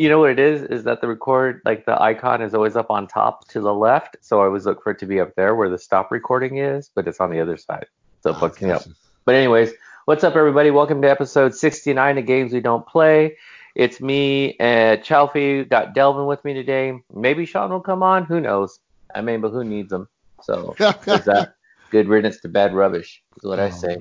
You know what it is? Is that the record, like the icon is always up on top to the left. So I always look for it to be up there where the stop recording is, but it's on the other side. So it ah, me up. But anyways, what's up, everybody? Welcome to episode 69 of Games We Don't Play. It's me and Chaufie. Got Delvin with me today. Maybe Shaun will come on. Who knows? I mean, but who needs him? So there's that. Good riddance to bad rubbish is what I Oh, say.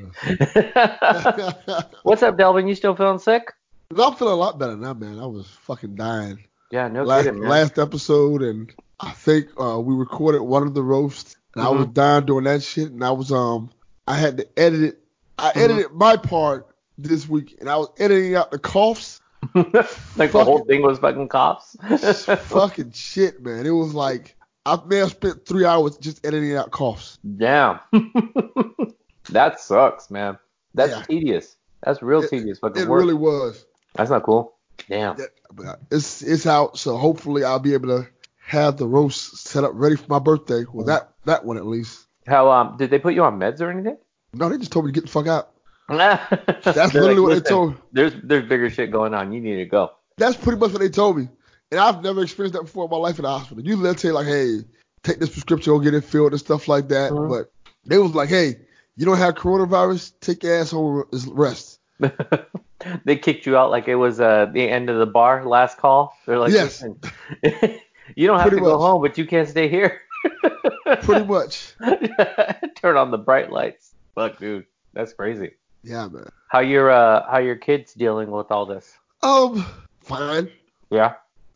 what's up, Delvin? You still feeling sick? I'm feeling a lot better now, man. I was fucking dying Yeah, no last, kidding, man. last episode, and I think uh, we recorded one of the roasts, and I was Mm-hmm. dying doing that shit, and I was um I had to edit it. I Mm-hmm. edited my part this week, and I was editing out the coughs. like the whole thing was fucking coughs. fucking shit, man. It was like I may have spent three hours just editing out coughs. Damn. that sucks, man. That's Yeah. tedious. That's real It- tedious fucking It work. really was. That's not cool. Damn. Yeah, but it's it's out, so hopefully I'll be able to have the roast set up ready for my birthday. Well, that that one at least. How um did they put you on meds or anything? No, they just told me to get the fuck out. That's That's literally what they told me. There's there's bigger shit going on. You need to go. That's pretty much what they told me. And I've never experienced that before in my life in the hospital. You they'll tell you like, hey, take this prescription, go get it filled and stuff like that. Mhm. But they was like, hey, you don't have coronavirus, take your ass home and rest. they kicked you out like it was uh the end of the bar last call. They're like, Yes. You don't have Pretty to go much. home, but you can't stay here. Pretty much. Turn on the bright lights. Fuck, dude, that's crazy. Yeah, man. How your uh how your kids dealing with all this? Um, fine. Yeah.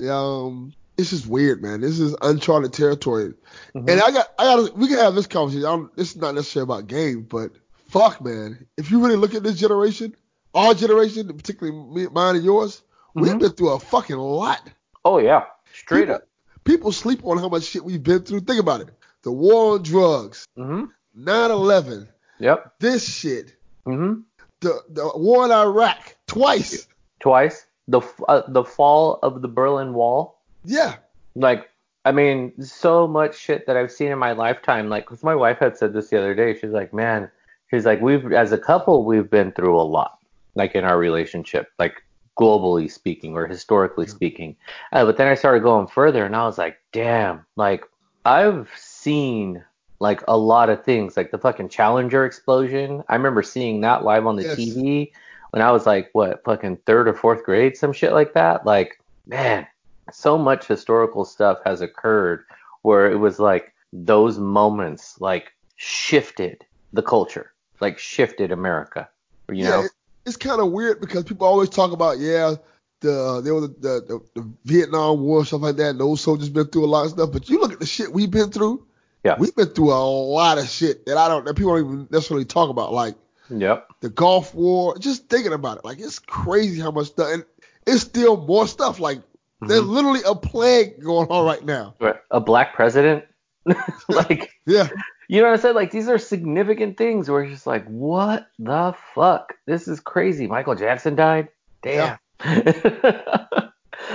Um, it's just weird, man. This is uncharted territory. Mhm. And I got, I got, we can have this conversation. I don't, this is not necessarily about games, but fuck, man. If you really look at this generation, our generation, particularly me, mine and yours, we've Mhm. been through a fucking lot. Oh yeah, straight people, up. People sleep on how much shit we've been through. Think about it. The war on drugs, Mhm. 9/11, Yep. this shit, Mhm. the the war in Iraq twice. Twice. The uh, the fall of the Berlin Wall. Yeah, Like, I mean, so much shit that I've seen in my lifetime. Like, 'cause my wife had said this the other day. She's like, man, she's like, we've as a couple, we've been through a lot, like in our relationship, like globally speaking or historically speaking. Uh, but then I started going further, and I was like, damn, like I've seen like a lot of things, like the fucking Challenger explosion. I remember seeing that live on the Yes. TV when I was like, what, fucking third or fourth grade, some shit like that. Like, man, so much historical stuff has occurred where it was like those moments like shifted the culture, like shifted America. You yeah. know? it- it's kind of weird because people always talk about yeah. The there was the, the, the Vietnam War stuff like that. And those soldiers been through a lot of stuff, but you look at the shit we've been through. Yeah. we've been through a lot of shit that I don't that people don't even necessarily talk about. Like Yep. the Gulf War. Just thinking about it, like it's crazy how much stuff, and it's still more stuff. Like there's Mhm. literally a plague going on right now. Right. A black president. like Yeah, you know what I said? Like these are significant things where it's just like, what the fuck? This is crazy. Michael Jackson died? Damn.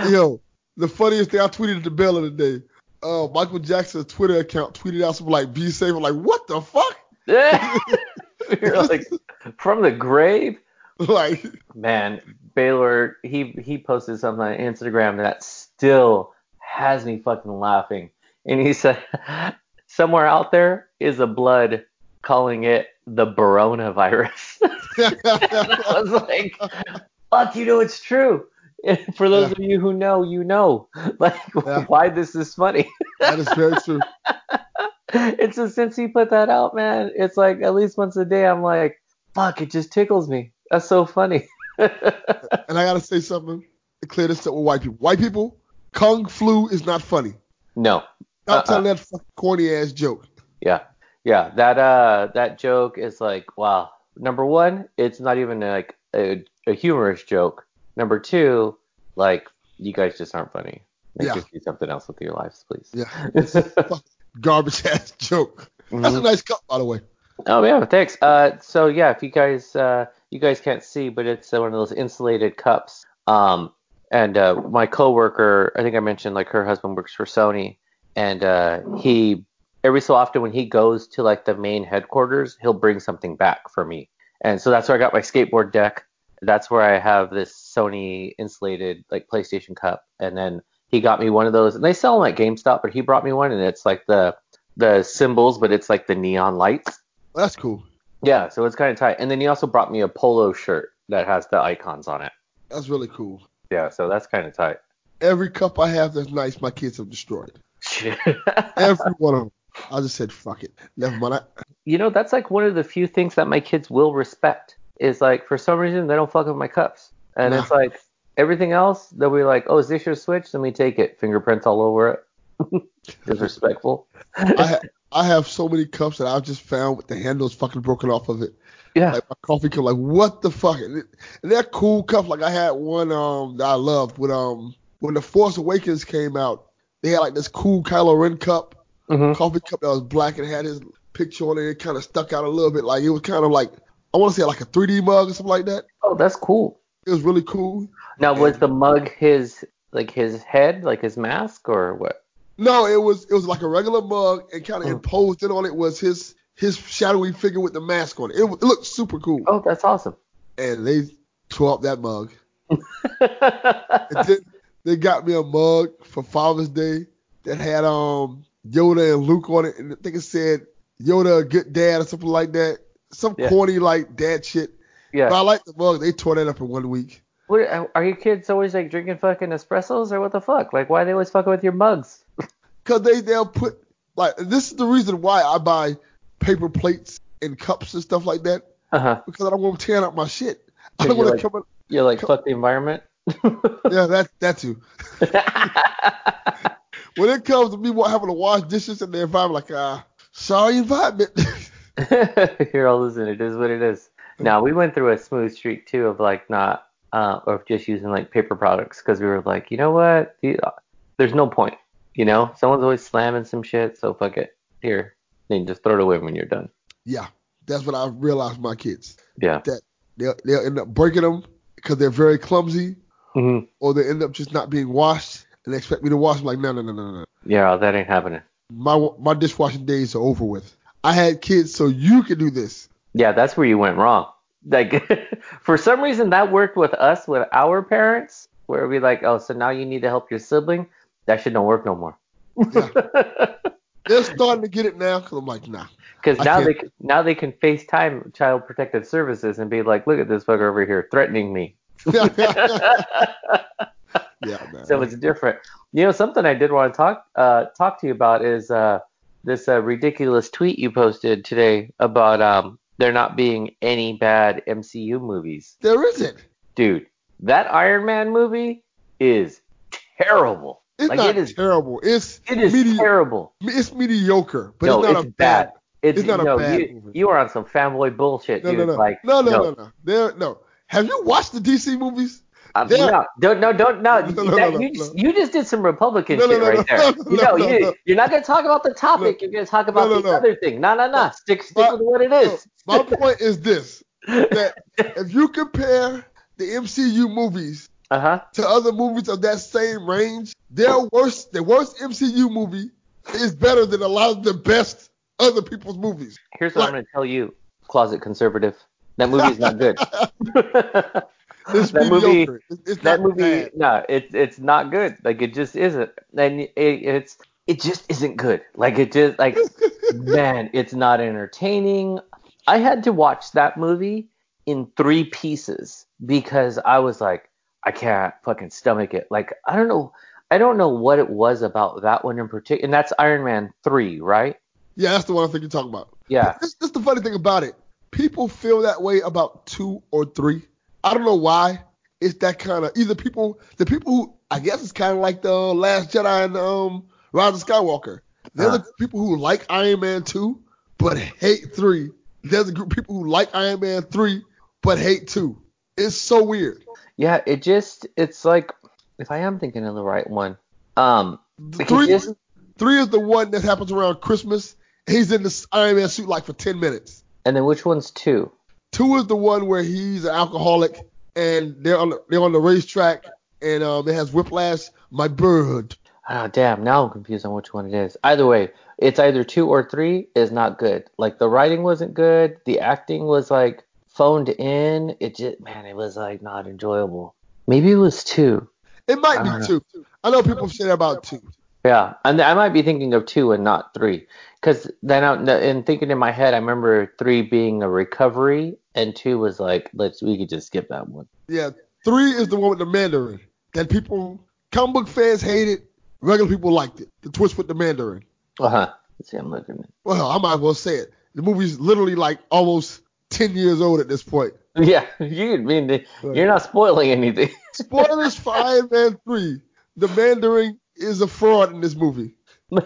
yo, the funniest thing I tweeted at the bell of the day. Uh, Michael Jackson's Twitter account tweeted out something like "Be safe." I'm like, what the fuck? Yeah. You're like from the grave? like, Man, Baylor, he he posted something on Instagram that still has me fucking laughing. And he said, somewhere out there is a blood calling it the coronavirus. I was like, fuck, you know it's true. And for those Yeah. of you who know, you know, like Yeah. why this is funny. that is very true. and so since he put that out, man, it's like at least once a day I'm like, fuck, it just tickles me. That's so funny. And I gotta say something to clear this up with white people. White people, kung flu is not funny. no. Stop Uh-uh. telling that fucking corny ass joke. Yeah. Yeah. That uh that joke is like, wow. Number one, it's not even like a, a humorous joke. Number two, like you guys just aren't funny. Like, Yeah. just do something else with your lives, please. Yeah, garbage ass joke. That's a Mhm. nice cup, by the way. Oh yeah, thanks. Uh, so yeah, if you guys uh, you guys can't see, but it's uh, one of those insulated cups. Um, and uh, my coworker, I think I mentioned like her husband works for Sony, and uh, he every so often when he goes to like the main headquarters, he'll bring something back for me. And so that's where I got my skateboard deck. That's where I have this Sony insulated like PlayStation cup, and then he got me one of those, and they sell them at GameStop, but he brought me one, and it's like the the symbols, but it's like the neon lights. That's cool. Yeah, so it's kind of tight. And then he also brought me a polo shirt that has the icons on it. That's really cool. Yeah, so that's kind of tight. Every cup I have that's nice, my kids have destroyed. Every one of them. I just said fuck it. Never mind. You know, that's like one of the few things that my kids will respect. Is like for some reason they don't fuck with my cups, and Nah. it's like everything else they'll be like, oh, is this your switch? Then we take it, fingerprints all over it. Disrespectful. I, ha- I have so many cups that I've just found with the handles fucking broken off of it. yeah. Like my coffee cup, like what the fuck? And, they're cool cups. Like I had one um that I loved with um when the Force Awakens came out. They had like this cool Kylo Ren cup, hmm coffee cup that was black and had his picture on it. It kind of stuck out a little bit. Like it was kind of like I want to say like a 3D mug or something like that. Oh, that's cool. It was really cool. Now, was the mug his like his head, like his mask, or what? No, it was it was like a regular mug and kind of Oh. imposed in on it was his his shadowy figure with the mask on it. It, it looked super cool. Oh, that's awesome. And they tore up that mug. And then they got me a mug for Father's Day that had um Yoda and Luke on it, and I think it said Yoda a good dad or something like that. Some Yeah. corny like dad shit. yeah. But I like the mug. They tore that up in one week. What, are your kids always like drinking fucking espressos or what the fuck? Like, why are they always fucking with your mugs? Cause they they'll put like this is the reason why I buy paper plates and cups and stuff like that Uh huh. because I don't want to tear up my shit. I don't want to like- come. You're like fuck the environment. Yeah, that that too. When it comes to me wa- having to wash dishes in the environment, like ah, sorry environment. You're all losing. It is what it is. Now we went through a smooth streak too of like not uh, of just using like paper products because we were like, you know what? There's no point. You know, someone's always slamming some shit, so fuck it. Here, then just throw it away when you're done. yeah, that's what I realized with my kids. Yeah. That they'll they'll end up breaking them because they're very clumsy, hmm or they end up just not being washed, and they expect me to wash them. Like no no no no no. Yeah, that ain't happening. My my dishwashing days are over with. I had kids so you can do this. Yeah, that's where you went wrong. Like, for some reason, that worked with us, with our parents, where we like, oh, so now you need to help your sibling. That shit don't work no more. Yeah. They're starting to get it now because I'm like, nah. Because now they can- now they can FaceTime Child Protective Services and be like, look at this fucker over here threatening me. yeah, man. So it's different. You know, something I did want to talk uh, talk to you about is uh, this uh, ridiculous tweet you posted today about um, there not being any bad MCU movies. there isn't. dude, that Iron Man movie is terrible. It's Like, not it is- terrible. It's It is medi- terrible. It's mediocre, but no, it's not it's a bad. It's, it's not a bad you, movie. you are on some fanboy bullshit, No, dude. no, no, Like, no, no, no, no. There, no. Have you watched the DC movies? Um, no, don't, no, don't, no. No, no, that- no, you, just, you just did some Republican shit right there. no, you no, know, no, you, you're not going to talk about the topic. You're going to talk about the other thing. No, no, no. Stick, stick My- with what it is. My point is this: that if you compare the MCU movies Uh huh. to other movies of that same range, their worst, the worst MCU movie is better than a lot of the best other people's movies. Here's what I'm going to tell you, closet conservative. That movie's not good. That movie. It's, that not movie, bad. no, it's it's not good. Like it just isn't, and it, it's it just isn't good. Like it just like man, it's not entertaining. I had to watch that movie in three pieces because I was like, I can't fucking stomach it. Like I don't know, I don't know what it was about that one in particular, and that's Iron Man three, right? Yeah, that's the one I think you're talking about. Yeah. that's, this is the funny thing about it. People feel that way about two or three. I don't know why. It's that kind of either people, the people who I guess it's kind of like the Last Jedi and um Rise of Skywalker. They're Uh. the people who like Iron Man two but hate three. There's a group of people who like Iron Man three but hate two. It's so weird. Yeah, it just it's like if I am thinking of the right one, um, Three, this- three is the one that happens around Christmas. He's in the Iron Man suit like for ten minutes. And then which one's two? Two is the one where he's an alcoholic and they're on the, they're on the racetrack and um it has whiplash. My bird. Oh damn, now I'm confused on which one it is. Either way, it's either two or three is not good. Like the writing wasn't good, the acting was like phoned in. It just man, it was like not enjoyable. Maybe it was two. It might be know. two. I know people say about two. Yeah, and I might be thinking of two and not three, because then I, in thinking in my head, I remember three being a recovery, and two was like, let's we could just skip that one. Yeah, three is the one with the Mandarin that people, comic book fans hated. Regular people liked it. The twist with the Mandarin. Uh huh. Let's see, I'm looking. Well, I might as well say it. The movie's literally like almost 10 years old at this point. Yeah, you mean the- you're not spoiling anything. Spoilers for Iron Man 3. The Mandarin is a fraud in this movie. He's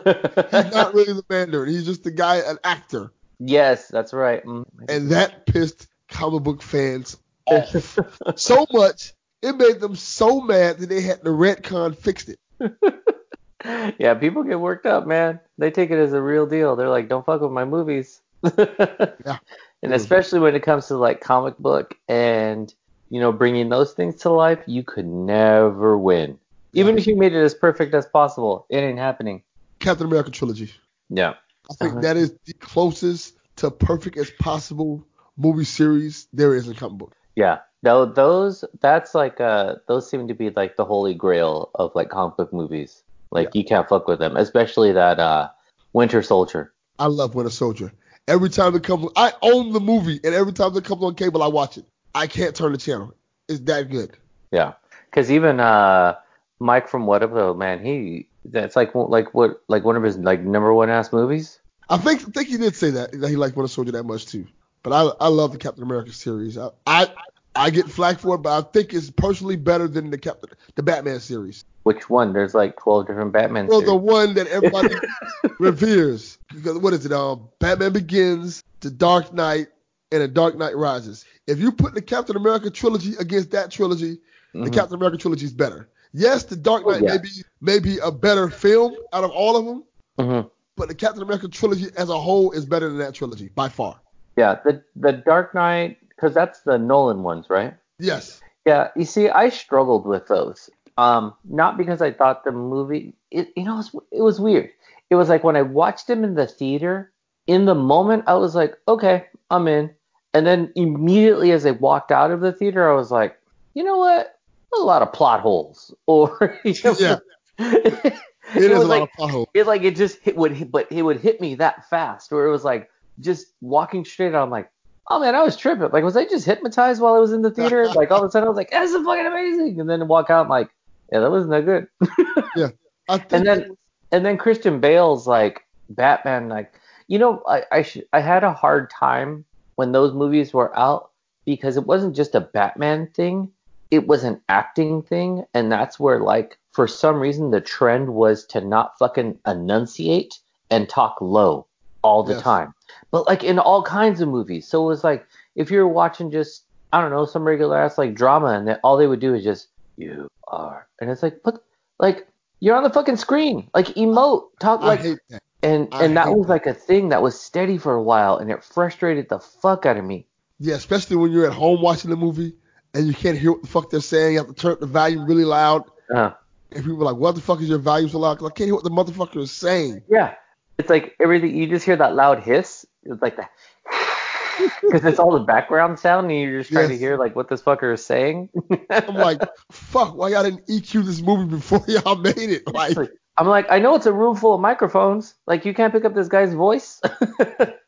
not really the Mandarin. He's just a guy, an actor. yes, that's right. Mm. And that pissed comic book fans off so much, it made them so mad that they had to retcon fixed it. yeah, people get worked up, man. They take it as a real deal. They're like, don't fuck with my movies. Yeah. And especially when it comes to like comic book and you know bringing those things to life, you could never win. Even if you made it as perfect as possible, it ain't happening. Captain America trilogy. Yeah. I think Uh-huh. that is the closest to perfect as possible movie series there is in comic book. Yeah. Though those that's like uh those seem to be like the holy grail of like comic book movies. Like you can't fuck with them, especially that uh Winter Soldier. I love Winter Soldier. Every time it comes, I own the movie, and every time it comes on cable, I watch it. I can't turn the channel. It's that good. Yeah. Cuz even uh Mike from Whatever man, he that's like like what like one of his like number one ass movies. I think I think he did say that that he liked Winter Soldier that much too. But I I love the Captain America series. I I, I get flack for it, but I think it's personally better than the Captain the Batman series. Which one? There's like 12 different Batman Well, the one that everybody reveres. Because what is it? Um, Batman Begins, The Dark Knight, and The Dark Knight Rises. If you put the Captain America trilogy against that trilogy, the Mhm. Captain America trilogy is better. Yes, The Dark Oh, Knight yeah. may be maybe a better film out of all of them, Mhm. but the Captain America trilogy as a whole is better than that trilogy by far. Yeah, the the Dark Knight cuz that's the Nolan ones, right? Yes. Yeah, you see, I struggled with those. Um, not because I thought the movie, it, you know, it was, it was weird. It was like when I watched them in the theater, in the moment, I was like, okay, I'm in. And then immediately as I walked out of the theater, I was like, you know what? A lot of plot holes. Or, you know, Yeah. it, It, is was a lot like, of pothole. it like it just hit would but it would hit me that fast where it was like just walking straight out, I'm like, oh man, I was tripping. Like was I just hypnotized while I was in the theater? like all of a sudden I was like, this is fucking amazing, and then walk out, I'm like, yeah, that wasn't that good. Think and then and then Christian Bale's like Batman, like you know, I I sh- I had a hard time when those movies were out because it wasn't just a Batman thing, it was an acting thing, and that's where like for some reason the trend was to not fucking enunciate and talk low all the Yes. time, but like in all kinds of movies. So it was like if you're watching just I don't know some regular ass like drama, and they, all they would do is just you are, and it's like what like you're on the fucking screen. Like emote, talk I like that. and I and that was like a thing that was steady for a while and it frustrated the fuck out of me. Yeah, especially when you're at home watching the movie and you can't hear what the fuck they're saying. You have to turn up the volume really loud. Uh, And people are like, what the fuck is your volume so loud? 'Cause I can't hear what the motherfucker is saying. yeah. It's like everything you just hear that loud hiss. It's like that because it's all the background sound and you're just trying to hear like what this fucker is saying. I'm like, fuck, why y'all didn't EQ this movie before y'all made it? Like, I'm like, I know it's a room full of microphones. Like you can't pick up this guy's voice.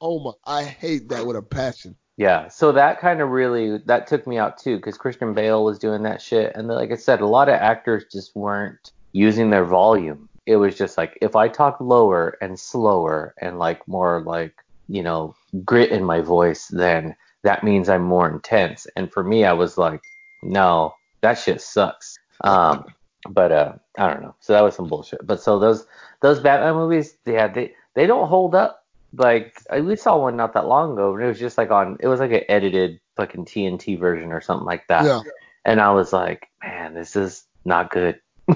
oh my, I hate that with a passion. Yeah, so that kind of really that took me out too, because Christian Bale was doing that shit, and like I said, a lot of actors just weren't using their volume. It was just like if I talk lower and slower and like more like you know grit in my voice, then that means I'm more intense. And for me, I was like, no, that shit sucks. Um, but uh, I don't know. So that was some bullshit. But so those those Batman movies, yeah, they they don't hold up like I- we saw one not that long ago, and it was just like on it was like an edited fucking TNT version or something like that. Yeah. And I was like, man, this is not good.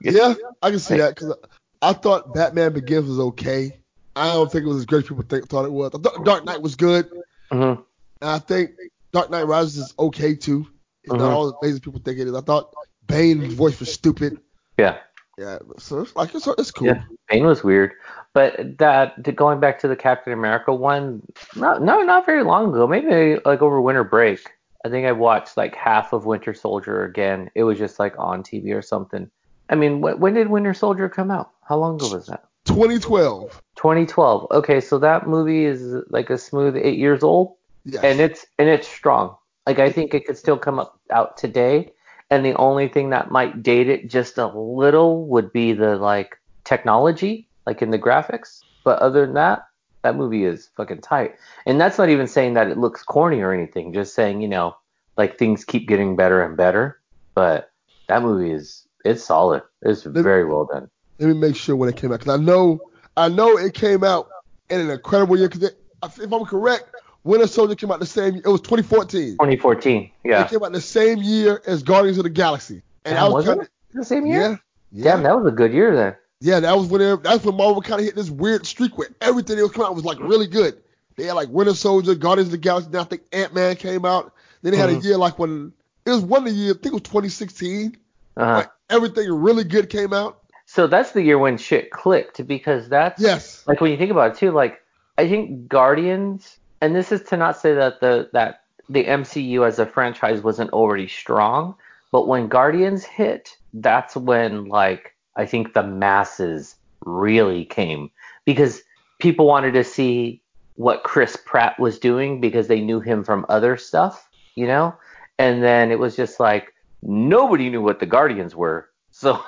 Yeah, I can see that because I thought Batman Begins was okay. I don't think it was as great as people think, thought it was. I thought Dark Knight was good. Mhm. And I think Dark Knight Rises is okay too. It's Mhm. not all amazing people think it is. I thought Bane's voice was stupid. Yeah. Yeah, so it's like it's it's cool. Yeah, Bane was weird, but that to- going back to the Captain America one, not no not very long ago, maybe like over winter break. I think I watched like half of Winter Soldier again. It was just like on TV or something. I mean, wh- when did Winter Soldier come out? How long ago was that? 2012. 2012. Okay, so that movie is like a smooth eight years old, Yes. and it's and it's strong. Like I think it could still come up out today, and the only thing that might date it just a little would be the like technology, like in the graphics. But other than that, that movie is fucking tight. And that's not even saying that it looks corny or anything. Just saying, you know, like things keep getting better and better. But that movie is it's solid. It's very well done. Let me make sure when it came out because I know I know it came out in an incredible year. Because if I'm correct, Winter Soldier came out the same. Year. It was 2014. 2014. Yeah. It came out the same year as Guardians of the Galaxy. And Damn, was was kind it the same year? yeah, yeah, Damn, that was a good year then. yeah. That was when they, that's when Marvel kind of hit this weird streak where everything that was coming out was like really good. They had like Winter Soldier, Guardians of the Galaxy. Then I think Ant Man came out. Then they had Mhm. a year like when it was one of the year. I think it was 2016. Uh-huh. Like everything really good came out. So that's the year when shit clicked because that's Yes. like when you think about it too, like I think Guardians, and this is to not say that the that the MCU as a franchise wasn't already strong, but when Guardians hit, that's when like I think the masses really came because people wanted to see what Chris Pratt was doing because they knew him from other stuff, you know? And then it was just like nobody knew what the Guardians were. So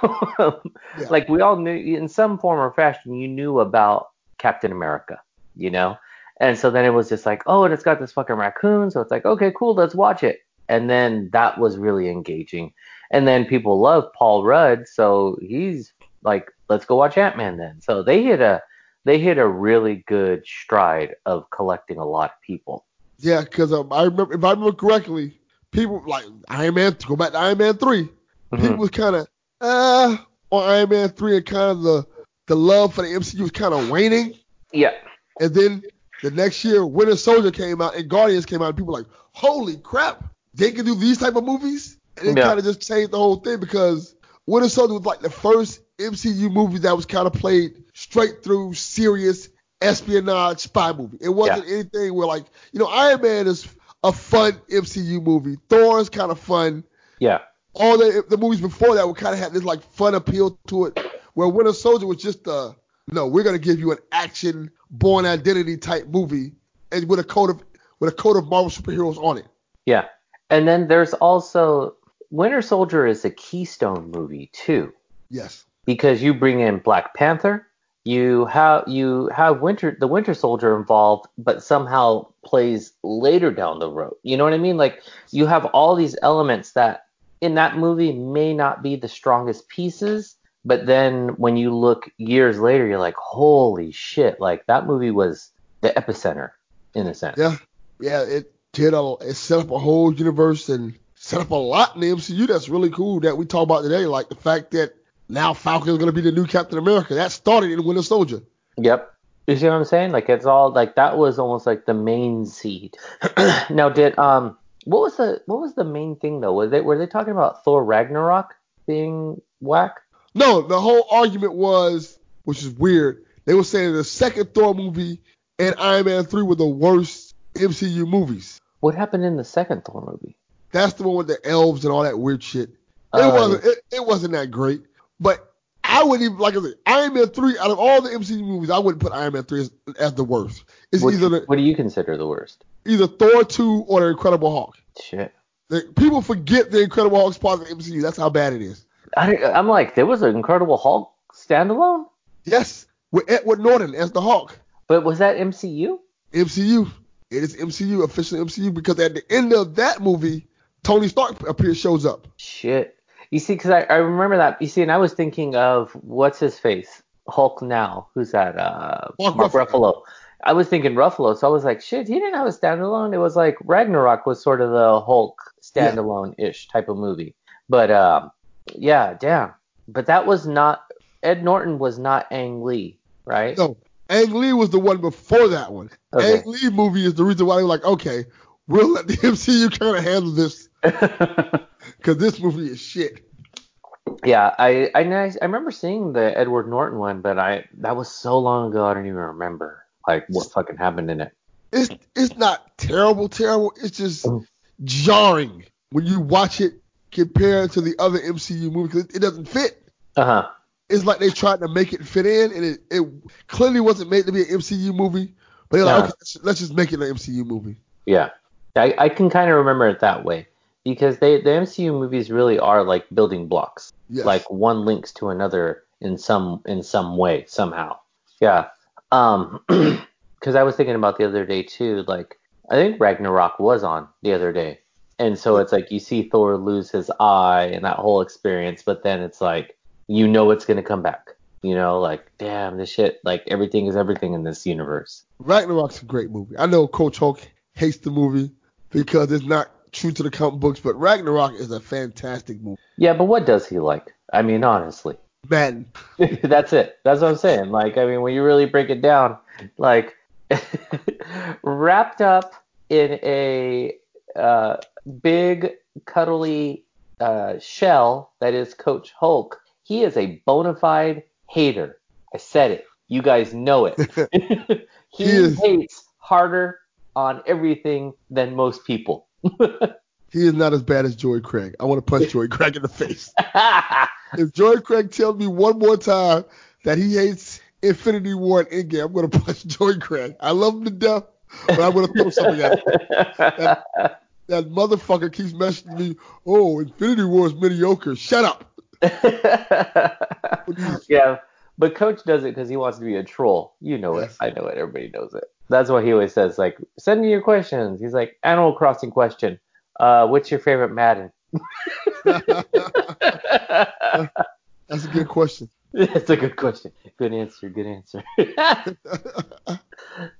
Yeah. like we all knew in some form or fashion you knew about Captain America, you know? And so then it was just like, oh, and it's got this fucking raccoon, so it's like, okay, cool, let's watch it. And then that was really engaging. And then people love Paul Rudd, so he's like, let's go watch Ant Man then. So they hit a they hit a really good stride of collecting a lot of people. Yeah, because um, I remember if I remember correctly, people like Iron Man. Go back to Iron Man 3 Mhm. People was kind of uh on Iron Man three, and kind of the the love for the MCU was kind of waning. Yeah. And then the next year, Winter Soldier came out and Guardians came out, and people were like, holy crap, they can do these type of movies. And it Yeah. kind of just changed the whole thing because Winter Soldier was like the first MCU movie that was kind of played straight through serious espionage spy movie. It wasn't anything where like, you know, Iron Man is a fun MCU movie. Thor is kind of fun. Yeah. All the the movies before that were kind of had this like fun appeal to it, where Winter Soldier was just uh no, we're gonna give you an action Bourne Identity type movie and with a coat of with a coat of Marvel superheroes on it. Yeah. And then there's also Winter Soldier is a keystone movie too. Yes. because you bring in Black Panther, you have you have Winter the Winter Soldier involved, but somehow plays later down the road. You know what I mean? Like you have all these elements that in that movie may not be the strongest pieces, but then when you look years later, you're like, holy shit! Like that movie was the epicenter in a sense. Yeah. Yeah, it did a it set up a whole universe and set up a lot in the MCU that's really cool that we talk about today, like the fact that now Falcon is gonna be the new Captain America. That started in Winter Soldier. Yep. You see what I'm saying? Like it's all like that was almost like the main seed. now did um what was the what was the main thing though? Was they were they talking about Thor Ragnarok being whack? No, the whole argument was, which is weird, they were saying the second Thor movie and Iron Man 3 were the worst MCU movies. What happened in the second Thor movie? That's the one with the elves and all that weird shit. It Uh, wasn't it, it wasn't that great. But I wouldn't even like I said, Iron Man 3 out of all the MCU movies, I wouldn't put Iron Man 3 as, as the worst. It's What, either the, what do you consider the worst? either Thor 2 or the Incredible Hulk. Shit. The, people forget the Incredible Hulk's part of the MCU. That's how bad it is. I, I'm like, there was an Incredible Hulk standalone, Yes, with Edward Norton as the Hulk. but was that MCU? MCU. It is MCU, officially MCU, because at the end of that movie, Tony Stark appears, shows up. Shit. You see, because I, I remember that. You see, and I was thinking of what's his face, Hulk now. Who's that? Uh, Mark Mark, Ruffalo. Ruffalo. I was thinking Ruffalo, so I was like, shit, he didn't have a standalone. It was like Ragnarok was sort of the Hulk standalone-ish type of movie. But um, yeah, damn. But that was not Ed Norton was not Ang Lee, right? No, Ang Lee was the one before that one. Okay. Ang Lee movie is the reason why they were like, okay, we'll let the MCU kind of handle this because this movie is shit. Yeah, I, I I remember seeing the Edward Norton one, but I that was so long ago I don't even remember like what fucking happened in it. It's it's not terrible, terrible. It's just jarring when you watch it compared to the other MCU movies because it doesn't fit. Uh huh. It's like they tried to make it fit in, and it, it clearly wasn't made to be an MCU movie. But they're like, okay, let's, let's just make it an MCU movie. Yeah, I, I can kind of remember it that way because they the MCU movies really are like building blocks. Yes. Like one links to another in some in some way somehow. Yeah. Um, because I was thinking about the other day too. Like I think Ragnarok was on the other day, and so it's like you see Thor lose his eye and that whole experience, but then it's like you know it's gonna come back. You know, like damn, this shit, like everything is everything in this universe. Ragnarok's a great movie. I know Coach Hulk hates the movie because it's not true to the comic books, but Ragnarok is a fantastic movie. Yeah, but what does he like? I mean, honestly. Madden. That's it. That's what I'm saying. Like, I mean, when you really break it down, like, wrapped up in a uh, big, cuddly uh, shell that is Coach Hulk, he is a bona fide hater. I said it. You guys know it. he He hates harder on everything than most people. He is not as bad as Joy Craig. I want to punch Joy Craig in the face. If Joy Craig tells me one more time that he hates Infinity War and Endgame, I'm going to punch Joy Craig. I love him to death, but I'm going to throw something at him. That motherfucker keeps messaging me, oh, Infinity War is mediocre. Shut up. yeah, but Coach does it because he wants to be a troll. You know it. Yes. I know it. Everybody knows it. That's what he always says. Like, send me your questions. He's like, Animal Crossing question. Uh, what's your favorite Madden? That's a good question. That's a good question. Good answer. Good answer.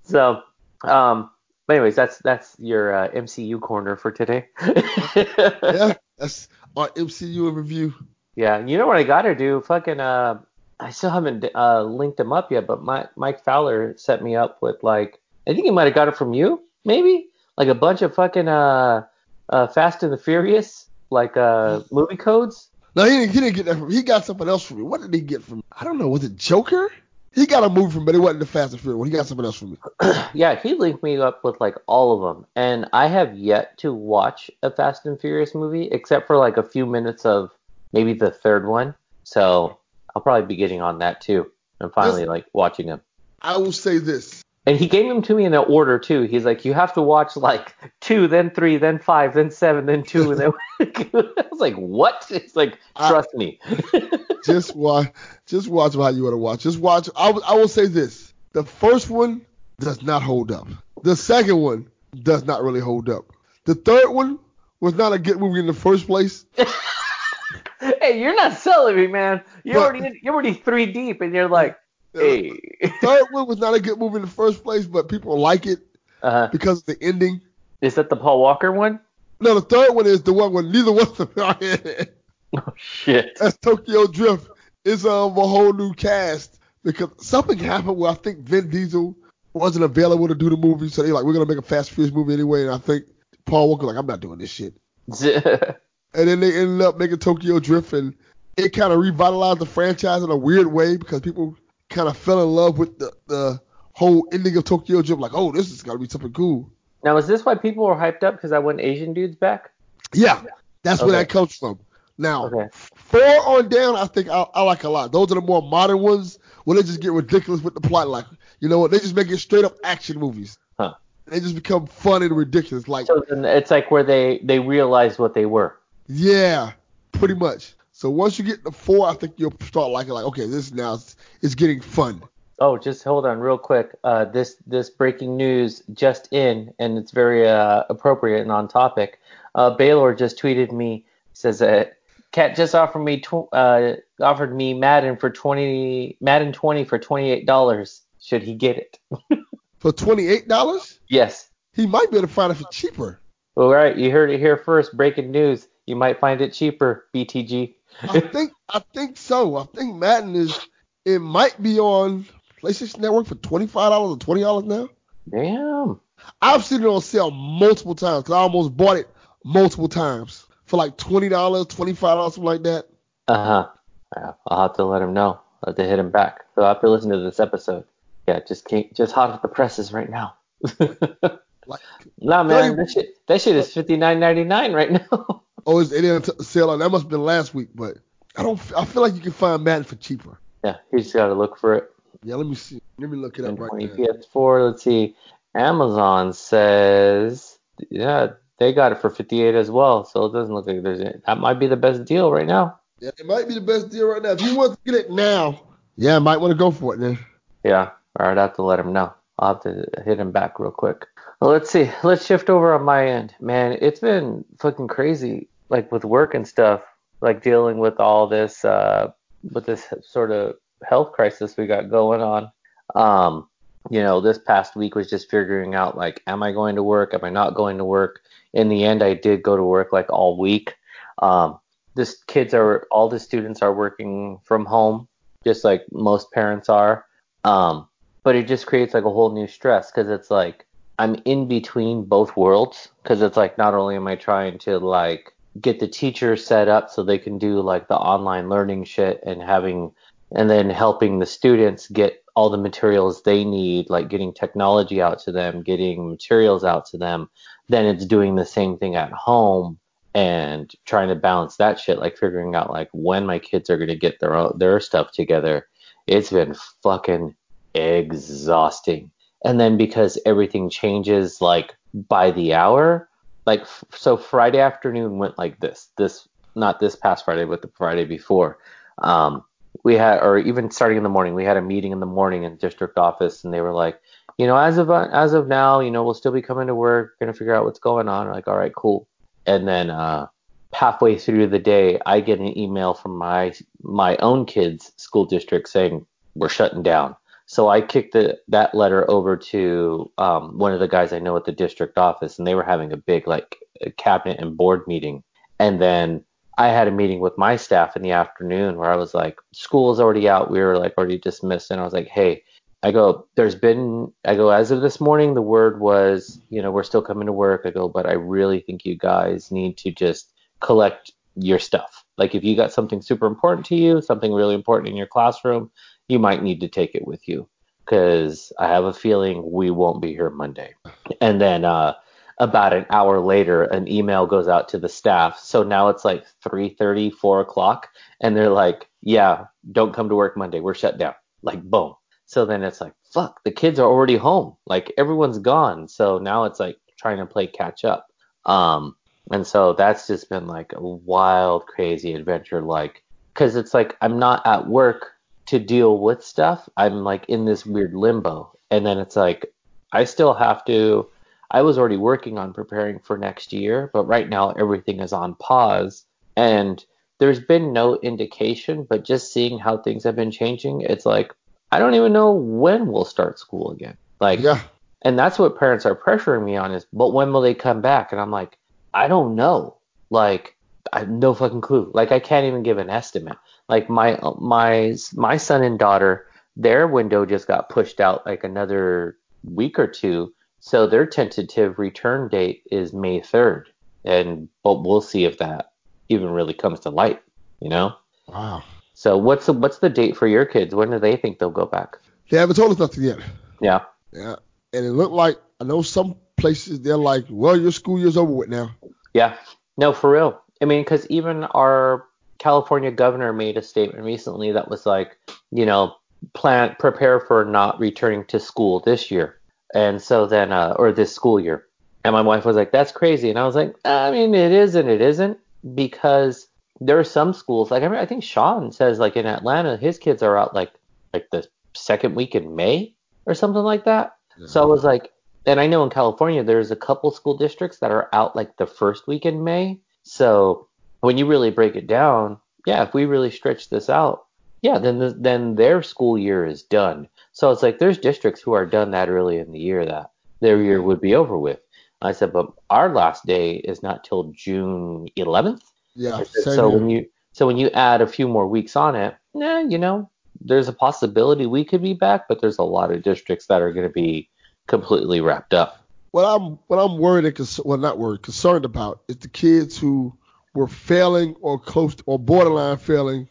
so, um, but anyways, that's that's your uh, MCU corner for today. yeah, that's our MCU review. Yeah, you know what I gotta do? Fucking uh, I still haven't uh linked him up yet, but Mike Mike Fowler set me up with like I think he might have got it from you, maybe like a bunch of fucking uh, uh Fast and the Furious like uh movie codes. No, he didn't, he didn't get that from He got something else from me. What did he get from me? I don't know. Was it Joker? He got a movie from me, but it wasn't the Fast and Furious one. He got something else from me. Yeah, he linked me up with like all of them, and I have yet to watch a Fast and Furious movie except for like a few minutes of maybe the third one. So I'll probably be getting on that too, and finally like watching them. I will say this. And he gave them to me in an order too. He's like, you have to watch like two, then three, then five, then seven, then two, and then. I was like, what? It's like, I- trust me. Just watch. Just watch how you want to watch. Just watch. I will, I will say this. The first one does not hold up. The second one does not really hold up. The third one was not a good movie in the first place. hey, you're not selling me, man. You're But- already you're already three deep, and you're like, hey. Third one was not a good movie in the first place, but people like it Uh, because of the ending. is that the Paul Walker one? No, the third one is the one where neither one of them are in it. Oh shit. That's Tokyo Drift. It's um, a whole new cast because something happened where I think Vin Diesel wasn't available to do the movie, so they like we're gonna make a Fast Furious movie anyway, and I think Paul Walker like I'm not doing this shit, and then they ended up making Tokyo Drift, and it kind of revitalized the franchise in a weird way because people kind of fell in love with the the whole ending of Tokyo Drift, like oh this is got to be something cool. now, is this why people were hyped up because I went Asian dudes back? Yeah, that's where that comes from. Now, Okay. four on down, I think I, I like a lot. Those are the more modern ones where they just get ridiculous with the plot. Like, you know what? They just make it straight up action movies. Huh. They just become fun and ridiculous. Like, So then it's like where they they realized what they were. yeah, pretty much. So once you get to four, I think you'll start liking like, okay, this now is, is getting fun. Oh, just hold on real quick. Uh, this this breaking news just in, and it's very uh, appropriate and on topic. Uh, Baylor just tweeted me says that Cat just offered me tw- uh, offered me Madden for twenty Madden twenty for twenty eight dollars. Should he get it? For twenty eight dollars, Yes. he might be able to find it for cheaper. All right, you heard it here first. Breaking news. You might find it cheaper. BTG. I think I think so. I think Madden is it might be on PlayStation Network for twenty five dollars or twenty dollars now. Damn. I've seen it on sale multiple times because I almost bought it multiple times for like twenty dollars, twenty five dollars, something like that. Uh huh. Yeah, I'll have to let him know. I'll have to hit him back. So I have to listen to this episode. Yeah, just can't, just hot off the presses right now. Like, nah, man, you- that shit that shit is fifty nine ninety nine right now. oh, it's, it didn't sell on. That must have been last week, but I don't. I feel like you can find Madden for cheaper. yeah, you just gotta look for it. Yeah, let me see. Let me look it up right 20 now. PS4. Let's see. Amazon says, yeah, they got it for 58 as well. So it doesn't look like there's any, that might be the best deal right now. Yeah, it might be the best deal right now. If you want to get it now, yeah, I might want to go for it then. Yeah, all right, I have to let him know. I'll have to hit him back real quick. Well, let's see. Let's shift over on my end. Man, it's been fucking crazy, like with work and stuff, like dealing with all this, uh, with this sort of health crisis we got going on. Um, you know, this past week was just figuring out, like, am I going to work? Am I not going to work? In the end, I did go to work like all week. Um, this kids are, all the students are working from home, just like most parents are. Um, but it just creates like a whole new stress because it's like I'm in between both worlds because it's like not only am I trying to like get the teachers set up so they can do like the online learning shit and having and then helping the students get all the materials they need like getting technology out to them getting materials out to them then it's doing the same thing at home and trying to balance that shit like figuring out like when my kids are going to get their own, their stuff together. It's been fucking exhausting. And then because everything changes like by the hour, like f- so Friday afternoon went like this. This not this past Friday, but the Friday before. Um, we had, or even starting in the morning, we had a meeting in the morning in the district office, and they were like, you know, as of as of now, you know, we'll still be coming to work, gonna figure out what's going on. like, all right, cool. And then uh, halfway through the day, I get an email from my my own kids' school district saying we're shutting down. So I kicked the, that letter over to um, one of the guys I know at the district office, and they were having a big like cabinet and board meeting. And then I had a meeting with my staff in the afternoon where I was like, school is already out. We were like already dismissed, and I was like, hey, I go, there's been, I go, as of this morning, the word was, you know, we're still coming to work. I go, but I really think you guys need to just collect your stuff. Like if you got something super important to you, something really important in your classroom, you might need to take it with you because I have a feeling we won't be here Monday. And then uh, about an hour later, an email goes out to the staff. So now it's like 3:30, 4 o'clock, and they're like, "Yeah, don't come to work Monday. We're shut down." Like boom. So then it's like, fuck, the kids are already home. Like everyone's gone. So now it's like trying to play catch up. Um, and so that's just been like a wild, crazy adventure. Like, cause it's like I'm not at work to deal with stuff. I'm like in this weird limbo. And then it's like, I still have to, I was already working on preparing for next year, but right now everything is on pause. And there's been no indication, but just seeing how things have been changing, it's like, I don't even know when we'll start school again. Like, Yeah, and that's what parents are pressuring me on is, but when will they come back? And I'm like, I don't know. Like, I have no fucking clue. Like, I can't even give an estimate. Like my my my son and daughter, their window just got pushed out like another week or two. So their tentative return date is May 3rd, and but we'll see if that even really comes to light. You know. wow. So what's the what's the date for your kids? When do they think they'll go back? They haven't told us nothing yet. Yeah. Yeah, and it looked like I know some places they're like, well, your school year's over with now. Yeah. No, for real. I mean, because even our California governor made a statement recently that was like, you know, plan prepare for not returning to school this year, and so then uh, or this school year. And my wife was like, that's crazy, and I was like, I mean, it is and it isn't because there are some schools like I, mean, I think Shaun says like in Atlanta, his kids are out like like the second week in May or something like that. So I was like, and I know in California there's a couple school districts that are out like the first week in May. So when you really break it down, yeah, if we really stretch this out, yeah, then the, then their school year is done. So it's like there's districts who are done that early in the year that their year mm-hmm. would be over with. I said, but our last day is not till June 11th. yeah, said, so here. when you so when you add a few more weeks on it, nah, you know, there's a possibility we could be back, but there's a lot of districts that are going to be completely wrapped up. What I'm what I'm worried and cons- well not worried concerned about is the kids who were failing or close to, or borderline failing,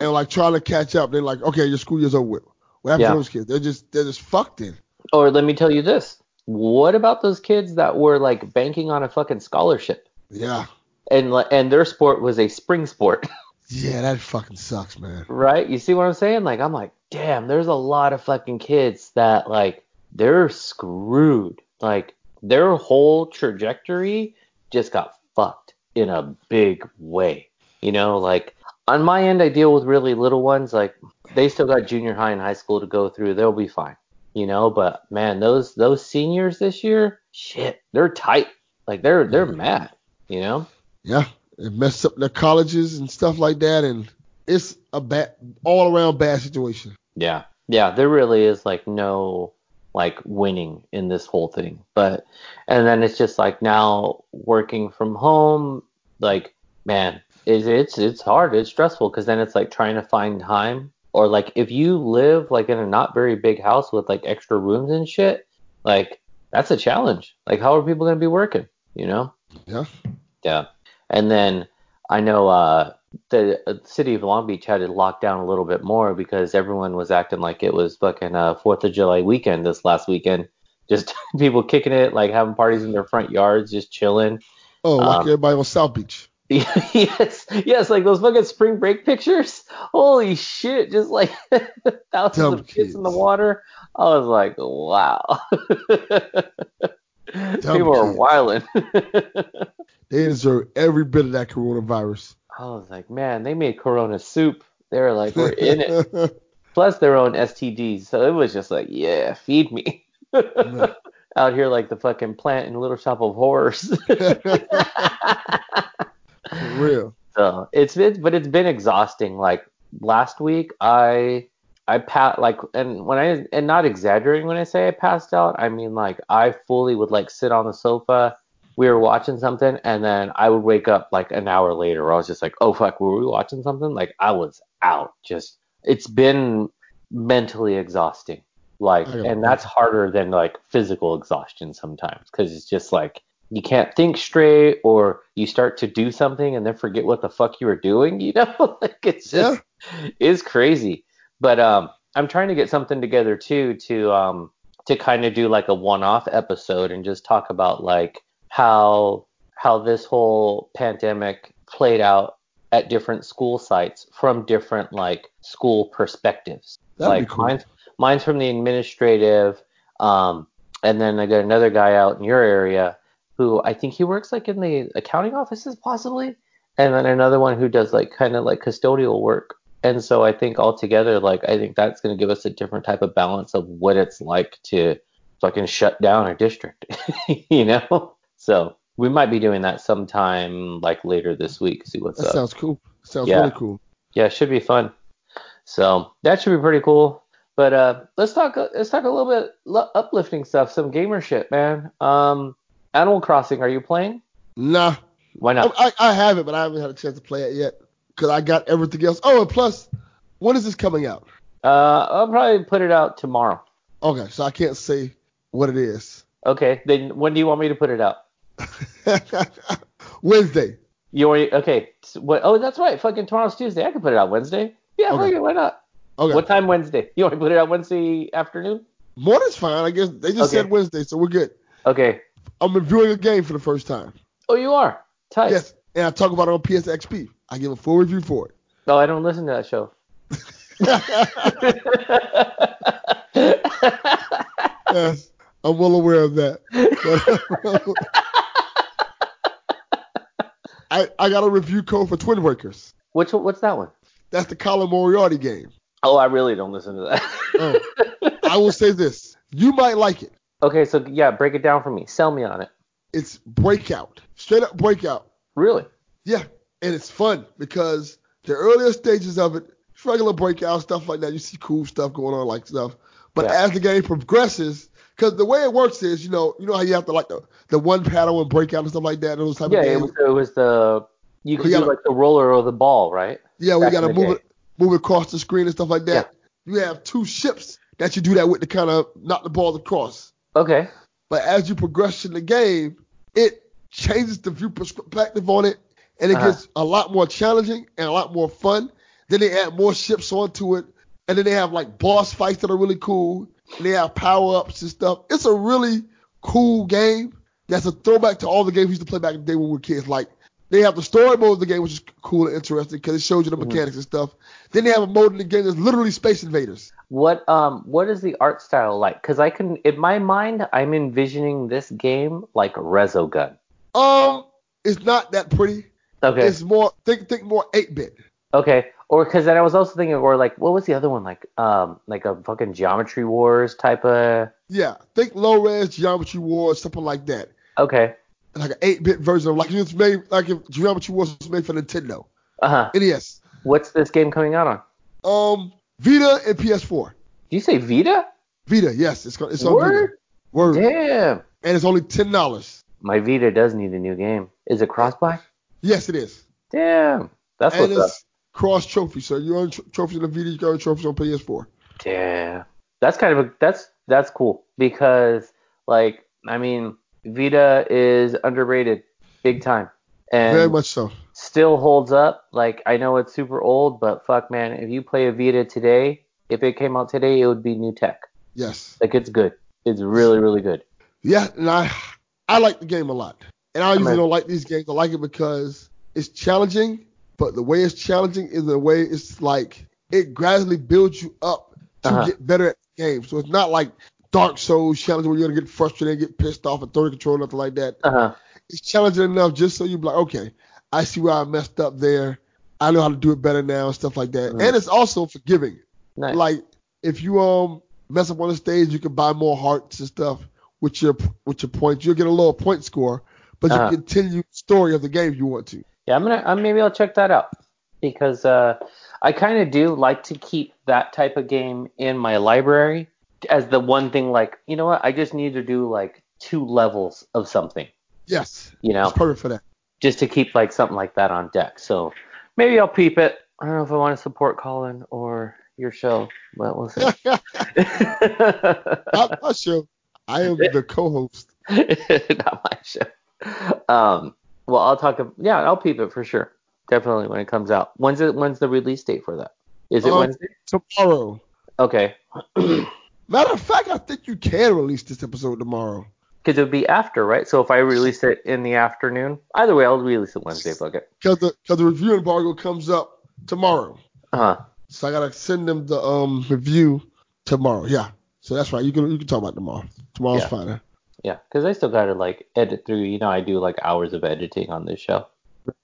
and like trying to catch up. They're like, okay, your school year's over with. What happened Yeah. to those kids? They're just they're just fucked in. Or let me tell you this. What about those kids that were like banking on a fucking scholarship? Yeah. And and their sport was a spring sport, Yeah, that fucking sucks, man. right? You see what I'm saying? Like I'm like, damn, there's a lot of fucking kids that like they're screwed. Like their whole trajectory just got fucked in a big way. You know, like on my end I deal with really little ones like they still got junior high and high school to go through. They'll be fine. You know, but man, those those seniors this year, shit, they're tight. Like they're they're mad, you know? Yeah, it messed up their colleges and stuff like that, and it's a bad all around bad situation. Yeah. Yeah, there really is like no like winning in this whole thing. But and then it's just like now working from home, like man, it's it's it's hard. It's stressful because then it's like trying to find time or like if you live like in a not very big house with like extra rooms and shit, like that's a challenge. Like how are people going to be working, you know? Yeah. Yeah. And then I know uh, the uh, city of Long Beach had it locked down a little bit more because everyone was acting like it was fucking uh, Fourth of July weekend this last weekend. Just people kicking it, like having parties in their front yards, just chilling. Oh, like Um, everybody on South Beach. yes, yes, like those fucking spring break pictures. Holy shit, just like thousands Dumb of kids in the water. I was like, wow. People are kids. wilding. They deserve every bit of that coronavirus. I was like, man, they made Corona soup. They were like, we're in it. Plus their own STDs. So it was just like, yeah, feed me. Out here like the fucking plant in a Little Shop of Horrors. Real. so it's been, but it's been exhausting. Like last week, I I pat like, and when I and not exaggerating when I say I passed out, I mean like I fully would like sit on the sofa. We were watching something, and then I would wake up like an hour later. Where I was just like, "Oh fuck, were we watching something?" Like I was out. Just it's been mentally exhausting. Like, and that's harder than like physical exhaustion sometimes because it's just like you can't think straight, or you start to do something and then forget what the fuck you were doing. You know, like it's just it's crazy. But um, I'm trying to get something together too to um to kind of do like a one-off episode and just talk about like how how this whole pandemic played out at different school sites from different like school perspectives. That'd like be cool. mine's mine's from the administrative, um, and then I got another guy out in your area who I think he works like in the accounting offices possibly, and then another one who does like kind of like custodial work. And so I think altogether, like I think that's going to give us a different type of balance of what it's like to fucking shut down a district, you know. So we might be doing that sometime like later this week. See what's That up. sounds cool. Sounds Yeah. really cool. Yeah, it should be fun. So that should be pretty cool. But uh, let's talk. Let's talk a little bit lo- uplifting stuff. Some gamer shit, man. Um, Animal Crossing. Are you playing? Nah, Why not? I, I have it, but I haven't had a chance to play it yet because I got everything else. Oh, and plus, when is this coming out? Uh, I'll probably put it out tomorrow. Okay, so I can't say what it is. Okay. Then when do you want me to put it out? Wednesday. You already okay? what? Oh, that's right. Fucking tomorrow's Tuesday. I can put it out Wednesday. Yeah, Okay. why not? Okay. What time Wednesday? You want to put it out Wednesday afternoon? Morning's fine. I guess they just Okay. said Wednesday, so we're good. Okay. I'm reviewing a game for the first time. Oh, you are. Tight. Yes, and I talk about it on PSXP. I give a full review for it. No, I don't listen to that show. yes, I'm well aware of that. I I got a review code for Twin Breakers. Which what's that one? That's the Colin Moriarty game. Oh, I really don't listen to that. Oh. I will say this: you might like it. okay, so yeah, break it down for me. Sell me on it. It's Breakout, straight up Breakout. Really? Yeah, and it's fun because the earlier stages of it, regular breakout stuff like that. You see cool stuff going on, like stuff. But Yeah. as the game progresses, because the way it works is, you know, you know how you have to like the, the one paddle and breakout and stuff like that. Those type Yeah, of it games. was, it was the you could do gotta- like the roller or the ball, right? yeah, we got to move day. it, move it across the screen and stuff like that. Yeah. You have two ships that you do that with to kind of knock the balls across. Okay. But as you progress in the game, it changes the view perspective on it, and it Uh-huh. gets a lot more challenging and a lot more fun. Then they add more ships onto it, and then they have like boss fights that are really cool. And they have power ups and stuff. It's a really cool game. That's a throwback to all the games we used to play back in the day when we were kids. Like they have the story mode of the game, which is cool and interesting because it shows you the Mhm. mechanics and stuff. Then they have a mode in the game that's literally Space Invaders. What um what is the art style like? Because I can in my mind I'm envisioning this game like Resogun. Um, it's not that pretty. Okay. It's more think think more eight bit. Okay. Or because then I was also thinking, or like, what was the other one? Like, um, like a fucking Geometry Wars type of. Yeah, think low res Geometry Wars, something like that. Okay. Like an eight bit version of like it's made like if Geometry Wars was made for Nintendo. Uh huh. NES. What's this game coming out on? Um, Vita and PS4. Did you say Vita? Vita, yes, it's it's on Vita. Word. Word. Damn. And it's only ten dollars. My Vita does need a new game. Is it cross-buy? Yes, it is. Damn. That's and what's up. Cross trophy. So you own tr- trophies on the Vita, you earn trophies on PS4. Yeah, That's kind of a that's that's cool because like I mean Vita is underrated big time and Very much so. still holds up. Like I know it's super old, but fuck man, if you play a Vita today, if it came out today, it would be new tech. Yes. Like it's good. It's really really good. Yeah, and I I like the game a lot. And I usually mean- don't like these games. I like it because it's challenging, but the way it's challenging is the way it's like it gradually builds you up to Uh-huh. get better at the game. So it's not like Dark Souls challenging where you're gonna get frustrated and get pissed off and throw the control, or nothing like that. Uh huh. It's challenging enough just so you're like, okay, I see where I messed up there. I know how to do it better now and stuff like that. Mhm. And it's also forgiving. Nice. Like if you um mess up on the stage, you can buy more hearts and stuff with your with your points. You'll get a lower point score, but you Uh-huh. can continue the story of the game if you want to. Yeah, I'm gonna. Uh, maybe I'll check that out because uh, I kind of do like to keep that type of game in my library as the one thing. Like, you know what? I just need to do like two levels of something. Yes, You know, it's perfect for that. just to keep like something like that on deck. So maybe I'll peep it. I don't know if I want to support Colin or your show, but we'll see. I'm not sure. I am the co-host. Not my show. Um, well, I'll talk. ab- Yeah, I'll peep it for sure. Definitely when it comes out. When's it? When's the release date for that? Is it Um, Wednesday? Tomorrow. Okay. Matter of fact, I think you can release this episode tomorrow. Because it would be after, right? So if I release it in the afternoon, either way, I'll release it Wednesday. Fuck it. Because the, cause the review embargo comes up tomorrow. Uh huh. So I gotta send them the um review tomorrow. Yeah. So that's right. You can you can talk about tomorrow. Tomorrow's Yeah. fine. Yeah, because I still gotta like edit through. You know, I do like hours of editing on this show.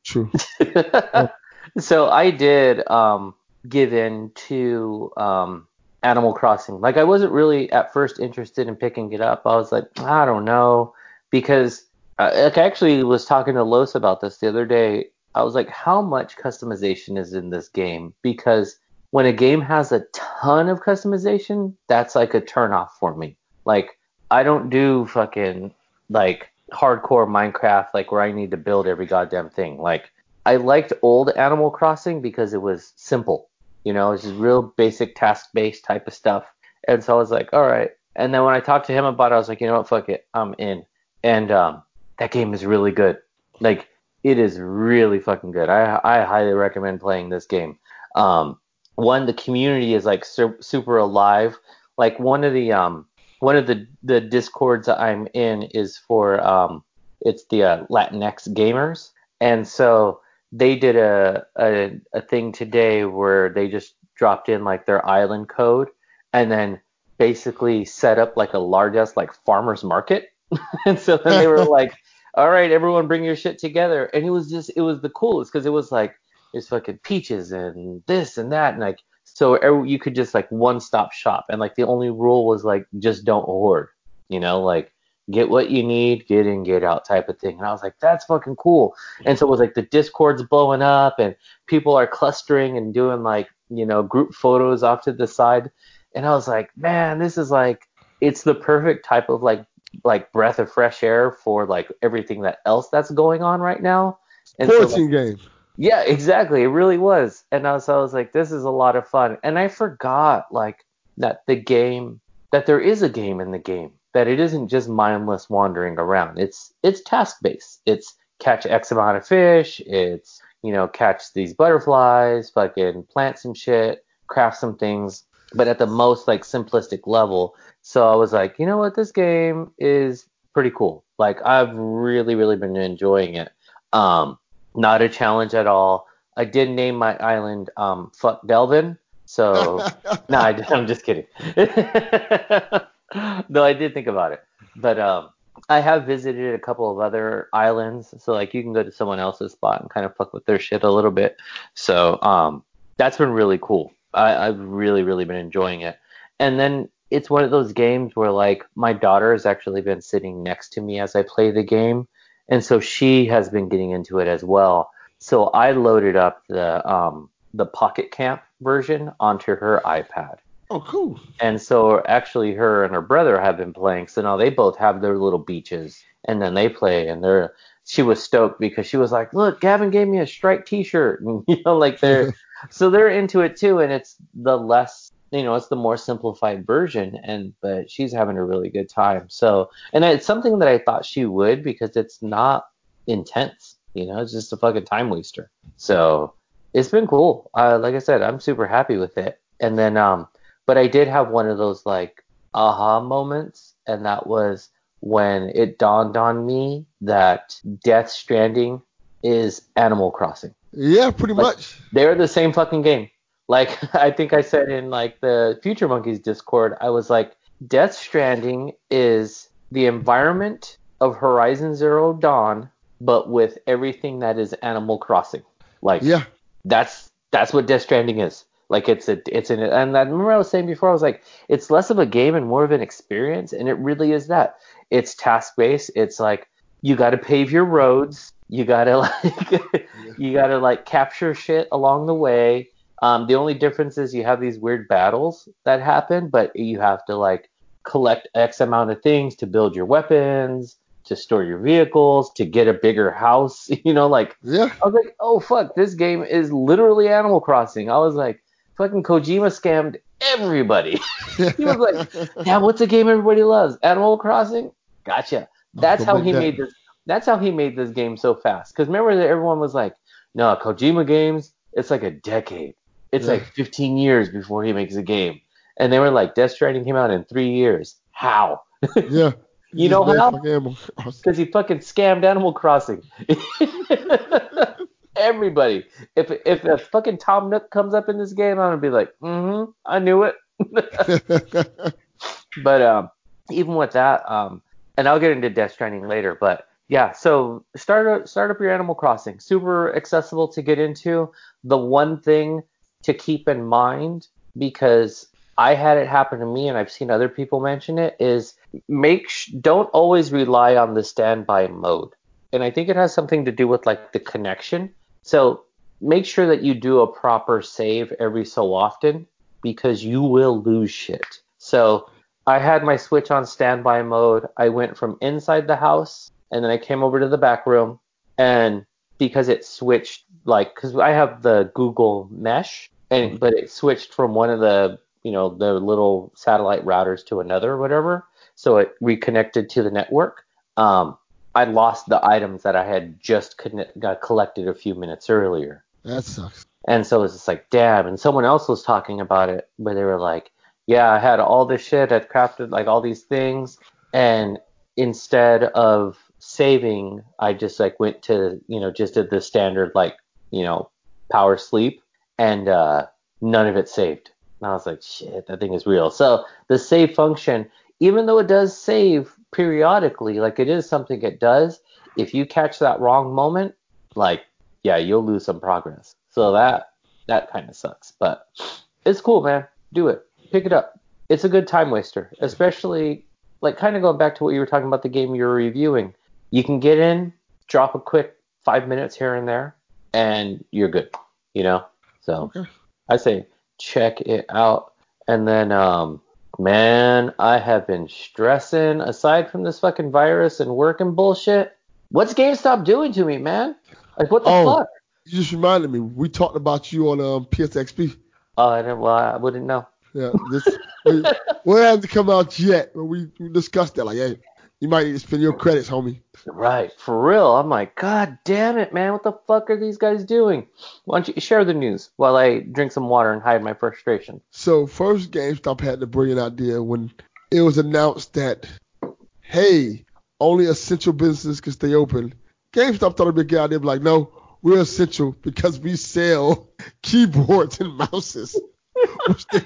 True. so I did um, give in to um, Animal Crossing. Like I wasn't really at first interested in picking it up. I was like, I don't know, because uh, like I actually was talking to Los about this the other day. I was like, how much customization is in this game? Because when a game has a ton of customization, that's like a turnoff for me. Like I don't do fucking like hardcore Minecraft like where I need to build every goddamn thing. Like I liked old Animal Crossing because it was simple. You know, it's just real basic task based type of stuff. And so I was like, all right. And then when I talked to him about it, I was like, you know what, fuck it, I'm in. And um, that game is really good. Like it is really fucking good. I I highly recommend playing this game. Um, one, the community is like su- super alive. Like one of the um one of the the discords I'm in is for um it's the uh, Latinx gamers, and so they did a, a a thing today where they just dropped in like their island code, and then basically set up like a large ass like farmers market, and so then they were like, all right, everyone bring your shit together, and it was just it was the coolest because it was like there's fucking peaches and this and that, and like so every, you could just like one stop shop, and like the only rule was like just don't hoard, you know, like get what you need, get in, get out type of thing. And I was like, that's fucking cool. And so it was like the Discord's blowing up, and people are clustering and doing like you know group photos off to the side, and I was like, man, this is like it's the perfect type of like like breath of fresh air for like everything that else that's going on right now. And so, like, game. Yeah, exactly. It really was. And I was, I was like, this is a lot of fun. And I forgot like that the game that there is a game in the game that it isn't just mindless wandering around. It's it's task based. It's catch X amount of fish. It's you know catch these butterflies, fucking plant some shit, craft some things, but at the most like simplistic level. So I was like, you know what, this game is pretty cool. Like I've really really been enjoying it. Um, not a challenge at all. I did name my island um, Fuck Delvin. So no, I, I'm just kidding. Though I did think about it, but um, I have visited a couple of other islands, so like you can go to someone else's spot and kind of fuck with their shit a little bit. So um, that's been really cool. I, I've really, really been enjoying it. And then it's one of those games where like my daughter has actually been sitting next to me as I play the game, and so she has been getting into it as well. So I loaded up the um, the Pocket Camp version onto her iPad. Oh, cool. And so actually her and her brother have been playing. So now they both have their little beaches and then they play and they're she was stoked because she was like, "Look, Gavin gave me a strike t-shirt." And, you know, like they're so they're into it too and it's the less you know, it's the more simplified version and but she's having a really good time. So, and it's something that I thought she would because it's not intense, you know, it's just a fucking time waster. So, it's been cool. Uh, like I said, I'm super happy with it. And then um but I did have one of those like aha moments, and that was when it dawned on me that Death Stranding is Animal Crossing. Yeah, pretty Like, much. They're the same fucking game. Like I think I said in like the Future Monkeys Discord, I was like, Death Stranding is the environment of Horizon Zero Dawn, but with everything that is Animal Crossing. Like Yeah. that's that's what Death Stranding is. Like it's a it's an and I remember I was saying before I was like it's less of a game and more of an experience and it really is that. It's task based. It's like you got to pave your roads. You got to like you got to like capture shit along the way. Um, the only difference is you have these weird battles that happen, but you have to like collect X amount of things to build your weapons, to store your vehicles, to get a bigger house. You know, like Yeah. I was like, oh fuck, this game is literally Animal Crossing. I was like, fucking Kojima scammed everybody. he was like, yeah, what's a game everybody loves? Animal Crossing? Gotcha. That's how he that. made this. That's how he made this game so fast. Because remember that everyone was like, no, Kojima games, it's like a decade. It's Yeah. like 15 years before he makes a game. And they were like, Death Stranding came out in three years. How? yeah. You know how? fucking Animal Crossing. because he fucking scammed Animal Crossing. Everybody. If if a fucking Tom Nook comes up in this game, I'm gonna be like, mm-hmm, I knew it. But um, even with that, um, and I'll get into Death Stranding later, but yeah, so start up, start up your Animal Crossing. Super accessible to get into. The one thing to keep in mind because I had it happen to me and I've seen other people mention it is make sh- don't always rely on the standby mode. And I think it has something to do with like the connection. So make sure that you do a proper save every so often because you will lose shit. So I had my Switch on standby mode. I went from inside the house and then I came over to the back room and because it switched like cuz I have the Google Mesh and but it switched from one of the you know the little satellite routers to another or whatever so it reconnected to the network um I lost the items that I had just connect, got collected a few minutes earlier that sucks. and so it's just like, damn. And someone else was talking about it, where they were like, yeah, I had all this shit, I'd crafted like all these things, and instead of saving, I just like went to, you know, just did the standard like, you know, power sleep, and uh, none of it saved. And I was like, shit, that thing is real. So the save function, even though it does save periodically, like it is something it does, if you catch that wrong moment, like, yeah, you'll lose some progress. So that that kind of sucks, but it's cool, man. Do it. Pick it up. It's a good time waster, especially like kind of going back to what you were talking about the game you were reviewing. You can get in, drop a quick five minutes here and there, and you're good. You know. So Okay. I say check it out. And then, um, man, I have been stressing. Aside from this fucking virus and work and bullshit, what's GameStop doing to me, man? Like what the Oh. fuck? You just reminded me. We talked about you on um, PSXP. Oh, I didn't. Well, I wouldn't know. Yeah. This. we, well, it hasn't come out yet, but we, we discussed that. Like, hey, You might need to spend your credits, homie. Right, for real. I'm like, God damn it, man. What the fuck are these guys doing? Why don't you share the news while I drink some water and hide my frustration? So first GameStop had the brilliant idea when it was announced that, hey, only essential businesses can stay open. GameStop thought it'd be a good idea, but like, no, we're essential because we sell keyboards and mouses, which they,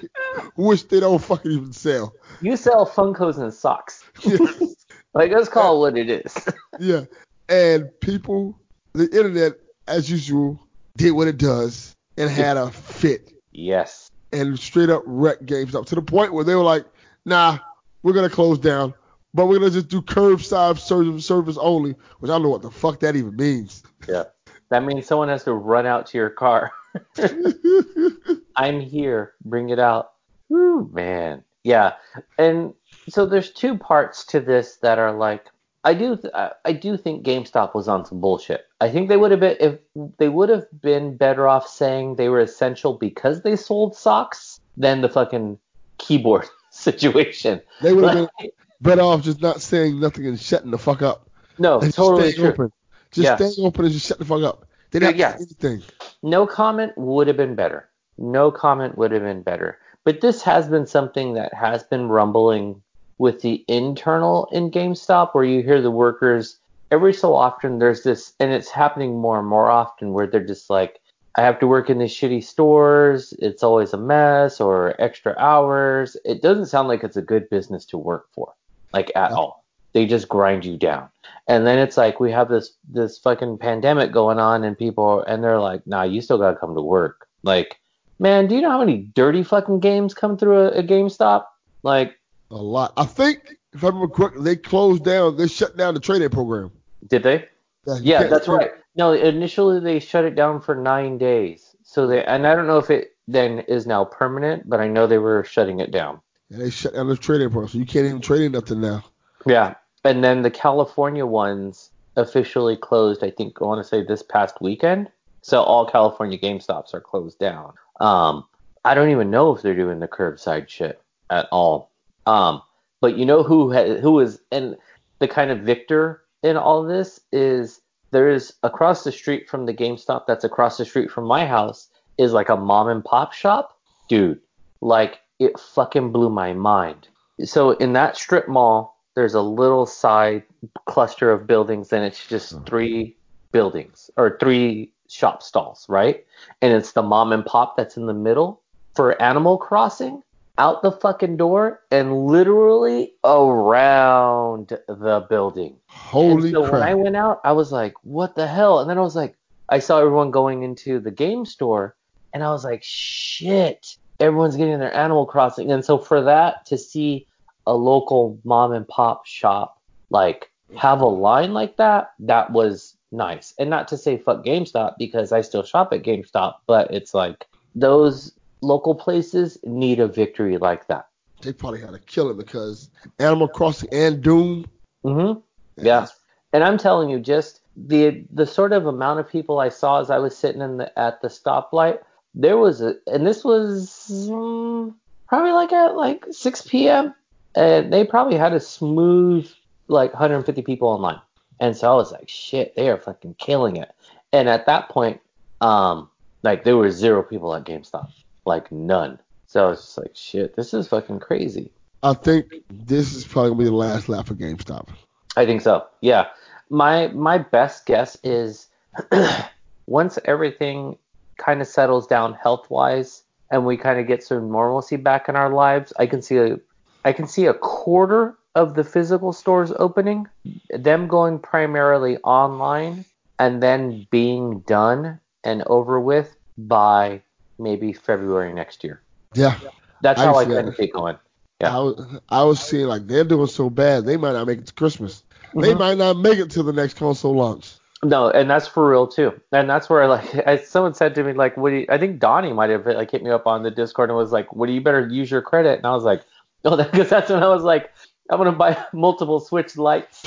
which they don't fucking even sell. You sell Funkos and socks. like, let's call it what it is. yeah. And people, the internet, as usual, did what it does and had a fit Yes. and straight up wrecked GameStop to the point where they were like, nah, we're going to close down, but we're going to just do curbside service, service only, which I don't know what the fuck that even means. Yeah. That means someone has to run out to your car. I'm here. Bring it out. Woo, man. Yeah. And so there's two parts to this that are like I do th- I- do think GameStop was on some bullshit. I think they would have been if they would have been better off saying they were essential because they sold socks than the fucking keyboard situation. They would have been better off just not saying nothing and shutting the fuck up. No, And just totally staying true. open. Just Yeah. staying open and just shut the fuck up. They didn't Yeah. say anything. No comment would have been better. No comment would have been better. But this has been something that has been rumbling with the internal in GameStop where you hear the workers every so often there's this and it's happening more and more often where they're just like I have to work in these shitty stores, it's always a mess or extra hours. It doesn't sound like it's a good business to work for. Like at No. all. They just grind you down. And then it's like we have this this fucking pandemic going on and people and they're like, nah, you still gotta come to work. Like, man, do you know how many dirty fucking games come through a, a GameStop? Like, A lot. I think, if I remember correctly, they closed down, they shut down the trading program. did they? you Yeah, that's right. No, initially they shut it down for nine days. So they and I don't know if it then is now permanent, but I know they were shutting it down. Yeah, they shut down the trading program, so you can't even trade in nothing now. Yeah. And then the California ones officially closed, I think I want to say this past weekend. So all California Game Stops are closed down. Um, I don't even know if they're doing the curbside shit at all. Um, but you know who ha- who is and the kind of victor in all this is there is across the street from the GameStop that's across the street from my house is like a mom and pop shop. Dude, like it fucking blew my mind. So in that strip mall, there's a little side cluster of buildings and it's just three buildings or three shop stalls, right? And it's the mom and pop that's in the middle for Animal Crossing out the fucking door and literally around the building. Holy and so crap. when I went out, I was like, what the hell? And then I was like, I saw everyone going into the game store and I was like, shit, everyone's getting their Animal Crossing. And so for that to see a local mom and pop shop like have a line like that, that was nice. And not to say fuck GameStop because I still shop at GameStop, but it's like those local places need a victory like that. they probably had to kill it because Animal Crossing and Doom. Mm-hmm. Yeah. And I'm telling you, just the the sort of amount of people I saw as I was sitting in the at the stoplight, there was a, and this was mm, probably like at like 6 p.m. and they probably had a smooth like 150 people online. And so I was like, shit, they are fucking killing it. And at that point, um, like there were zero people at GameStop, like none. So I was just like, shit, this is fucking crazy. I think this is probably gonna be the last lap for GameStop. I think so. Yeah. My my best guess is once everything kind of settles down health wise and we kind of get some normalcy back in our lives, I can see a I can see a quarter of the physical stores opening, them going primarily online and then being done and over with by maybe February next year. Yeah. That's how I see kind of it going. Yeah. I was I was seeing like they're doing so bad they might not make it to Christmas. They Mhm. might not make it to the next console launch. No, and that's for real too. And that's where like I, someone said to me like, "What do you?" I think Donnie might have like hit me up on the Discord and was like, "What do you better use your credit?" And I was like, "Oh, because that's when I was like, I'm gonna buy multiple Switch lights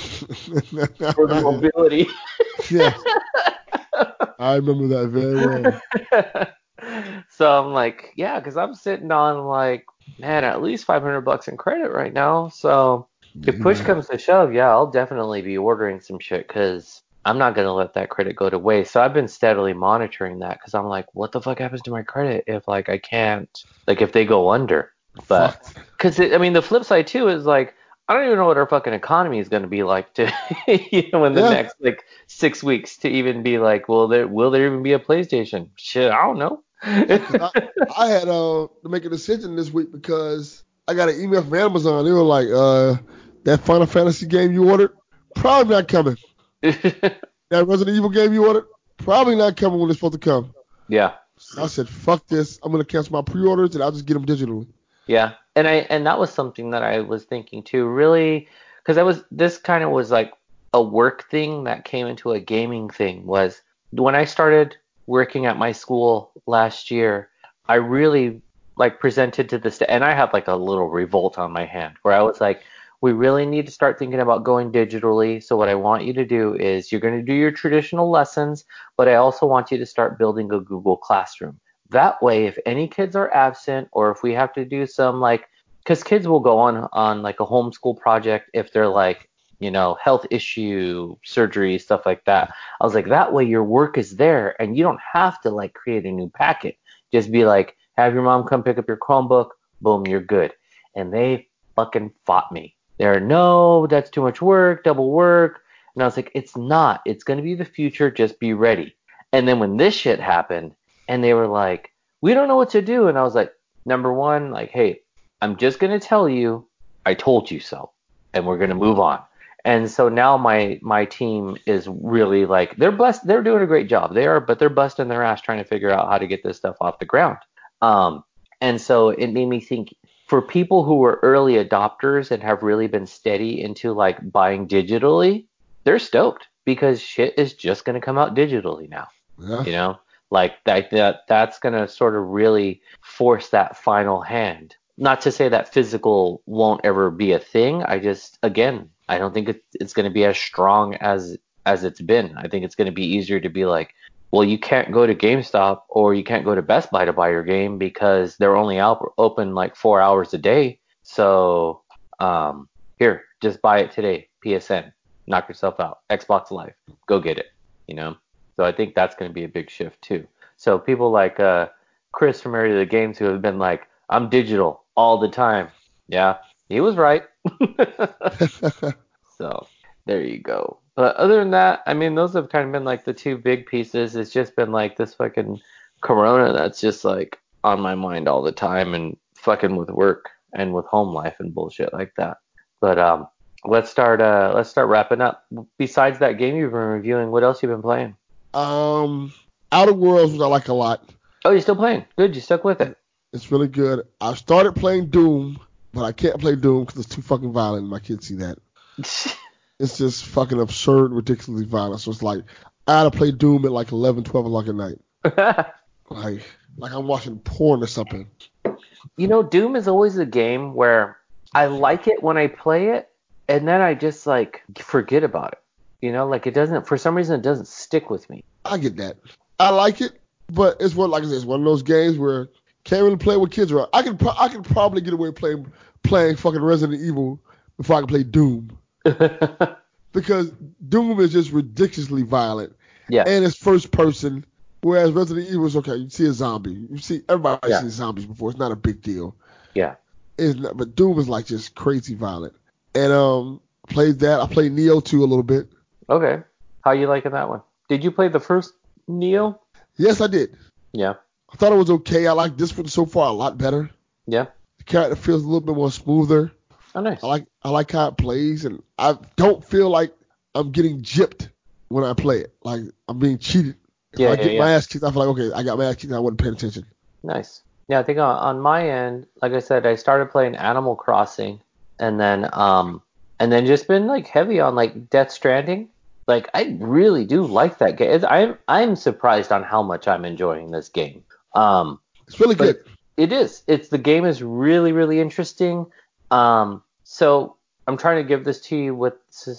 for the mobility." yeah. I remember that very well. So I'm like, yeah, because I'm sitting on like, man, at least 500 bucks in credit right now. So If mm-hmm. push comes to shove, yeah, I'll definitely be ordering some shit because I'm not gonna let that credit go to waste. So I've been steadily monitoring that because I'm like, what the fuck happens to my credit if like I can't like if they go under? But because I mean the flip side too is like I don't even know what our fucking economy is gonna be like to you know in the Yeah. next like six weeks to even be like, well, there will there even be a PlayStation? Shit, I don't know. I, I had uh, to make a decision this week because I got an email from Amazon. They were like, uh, that Final Fantasy game you ordered, probably not coming. That Resident Evil game you ordered, probably not coming when it's supposed to come. yeah. So I said, fuck this. I'm gonna cancel my pre-orders and I'll just get them digitally. Yeah, and I and that was something that I was thinking too, really, because I was this kind of was like a work thing that came into a gaming thing. Was when I started working at my school last year, I really like presented to the st- and I had like a little revolt on my hand where I was like, we really need to start thinking about going digitally. So what I want you to do is you're going to do your traditional lessons, but I also want you to start building a Google Classroom. That way, if any kids are absent or if we have to do some like, because kids will go on on like a homeschool project if they're like, you know, health issue, surgery, stuff like that. I was like, that way your work is there and you don't have to like create a new packet. Just be like, have your mom come pick up your Chromebook, boom, you're good. And they fucking fought me. They're no, that's too much work, double work. And I was like, it's not. It's to be the future. Just be ready. And then when this shit happened, and they were like, we don't know what to do. And I was like, number one, like, hey, I'm just to tell you, I told you so. And we're to move on. And so now my my team is really like they're blessed they're doing a great job. They are, but they're busting their ass trying to figure out how to get this stuff off the ground. Um, and so it made me think for people who were early adopters and have really been steady into like buying digitally, they're stoked because shit is just going to come out digitally now. Yeah. You know, like that that that's going to sort of really force that final hand. Not to say that physical won't ever be a thing. I just again, I don't think it, it's going to be as strong as as it's been. I think it's going to be easier to be like, well, you can't go to GameStop or you can't go to Best Buy to buy your game because they're only out, open like four hours a day. So um, here, just buy it today. PSN, knock yourself out. Xbox Live, go get it. You know. So I think that's going to be a big shift too. So people like uh, Chris from Area of the Games who have been like, I'm digital all the time. Yeah, he was right. so there you go. But other than that, I mean, those have kind of been like the two big pieces. It's just been like this fucking Corona that's just like on my mind all the time and fucking with work and with home life and bullshit like that. But um, let's start uh let's start wrapping up. Besides that game you've been reviewing, what else you've been playing? um, Outer Worlds, which I like a lot. Oh, you're still playing? Good, you stuck with it. It's really good. I started playing Doom, but I can't play Doom because it's too fucking violent. and My kids see that. It's just fucking absurd, ridiculously violent. So it's like I had to play Doom at like 11, 12 o'clock at night. Like, like I'm watching porn or something. you know, Doom is always a game where I like it when I play it, and then I just like forget about it. You know, like it doesn't for some reason it doesn't stick with me. I get that. I like it, but it's one like I said, it's one of those games where can't really play with kids around. I can pro- I can probably get away playing playing fucking Resident Evil before I can play Doom because Doom is just ridiculously violent yeah. and it's first person, whereas Resident Evil is okay. You see a zombie, you see everybody Yeah. seen zombies before. It's not a big deal. yeah. It's not, but Doom is like just crazy violent. And um, played that. I played Nioh 2 a little bit. Okay. How you liking that one? Did you play the first Nioh? Yes, I did. Yeah. I thought it was okay. I like this one so far a lot better. Yeah. Character feels a little bit more smoother. Oh, nice. I like I like how it plays, and I don't feel like I'm getting gypped when I play it. Like I'm being cheated. If Yeah, I yeah, get yeah. my ass kicked, I feel like okay, I got my ass kicked. and I wasn't paying attention. Nice. Yeah, I think on, on my end, like I said, I started playing Animal Crossing, and then um, and then just been like heavy on like Death Stranding. Like I really do like that game. It's- I'm I'm surprised on how much I'm enjoying this game. Um, It's really good. It is. It's the game is really really interesting. Um, so I'm trying to give this to you with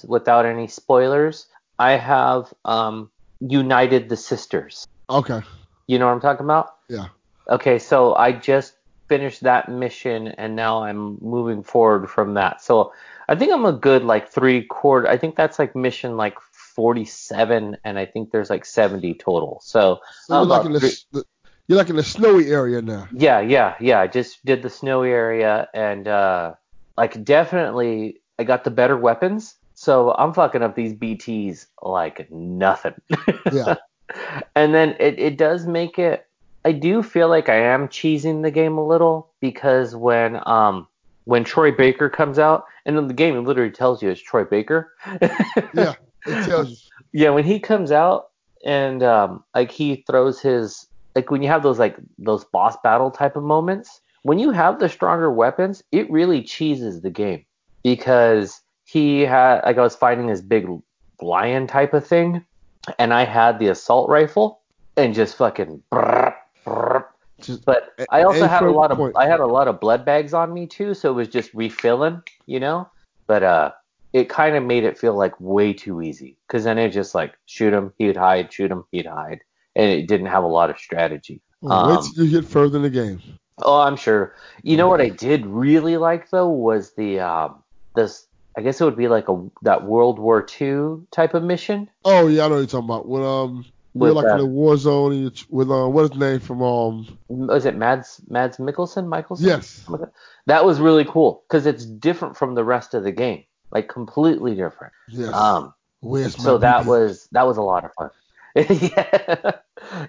without any spoilers. I have um united the sisters. Okay. You know what I'm talking about? Yeah. Okay, so I just finished that mission and now I'm moving forward from that. So I think I'm a good like three quarter. I think that's like mission like 47, and I think there's like 70 total. So, So like in the, the you're like in the snowy area now. yeah, yeah, yeah. I just did the snowy area and uh like definitely I got the better weapons. So I'm fucking up these BTs like nothing. Yeah. and then it, it does make it I do feel like I am cheesing the game a little because when um when Troy Baker comes out and in the game it literally tells you it's Troy Baker. Yeah. It tells you. Yeah, when he comes out and um, like he throws his like when you have those like those boss battle type of moments, when you have the stronger weapons, it really cheeses the game because he had like I was fighting this big lion type of thing, and I had the assault rifle and just fucking. brrr, brrr. Just, But I also had a lot of point. I had a lot of blood bags on me too, so it was just refilling, you know. But uh, it kind of made it feel like way too easy because then it just like shoot him, he'd hide, shoot him, he'd hide, and it didn't have a lot of strategy. well, um, you get further in the game. Oh, I'm sure. You know what I did really like though was the um this I guess it would be like a that World War II type of mission Oh yeah, I know what you're talking about. When um we're like uh, in a war zone with um what is the name from um was it Mads Mads Mikkelsen Michelson? yes That was really cool because it's different from the rest of the game, like completely different. yes Um, where's so that was that was a lot of fun. yeah,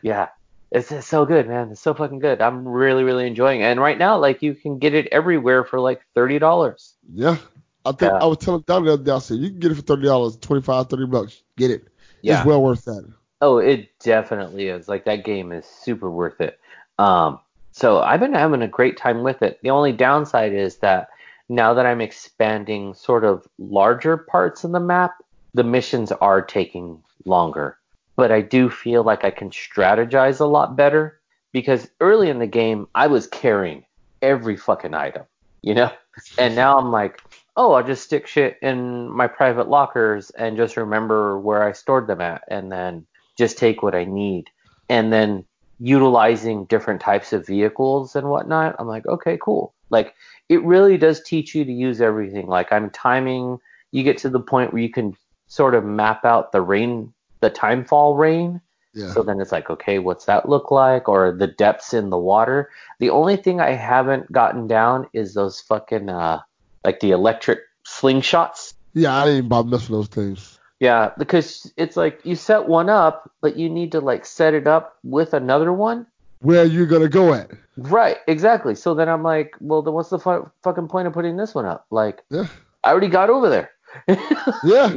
yeah. It's, it's so good, man. It's so fucking good. I'm really, really enjoying it. And right now, like you can get it everywhere for like thirty dollars. yeah I think Yeah. I was telling Don the other day I said you can get it for thirty dollars 25 30 bucks get it Yeah. it's well worth that Oh, it definitely is. Like that game is super worth it. Um, so I've been having a great time with it. The only downside is that now that I'm expanding sort of larger parts of the map, the missions are taking longer. But I do feel like I can strategize a lot better because early in the game I was carrying every fucking item, you know? And now I'm like, oh, I'll just stick shit in my private lockers and just remember where I stored them at and then just take what I need. And then utilizing different types of vehicles and whatnot, I'm like, okay, cool. Like it really does teach you to use everything. Like I'm timing, you get to the point where you can sort of map out the rain, the timefall rain. yeah So then it's like, okay, what's that look like? Or the depths in the water. The only thing I haven't gotten down is those fucking, uh, like the electric slingshots. yeah I didn't bother messing with those things Yeah, because it's like you set one up, but you need to like set it up with another one. where you gonna go at Right, exactly. So then I'm like, well, then what's the fu- fucking point of putting this one up? Like, yeah I already got over there. Yeah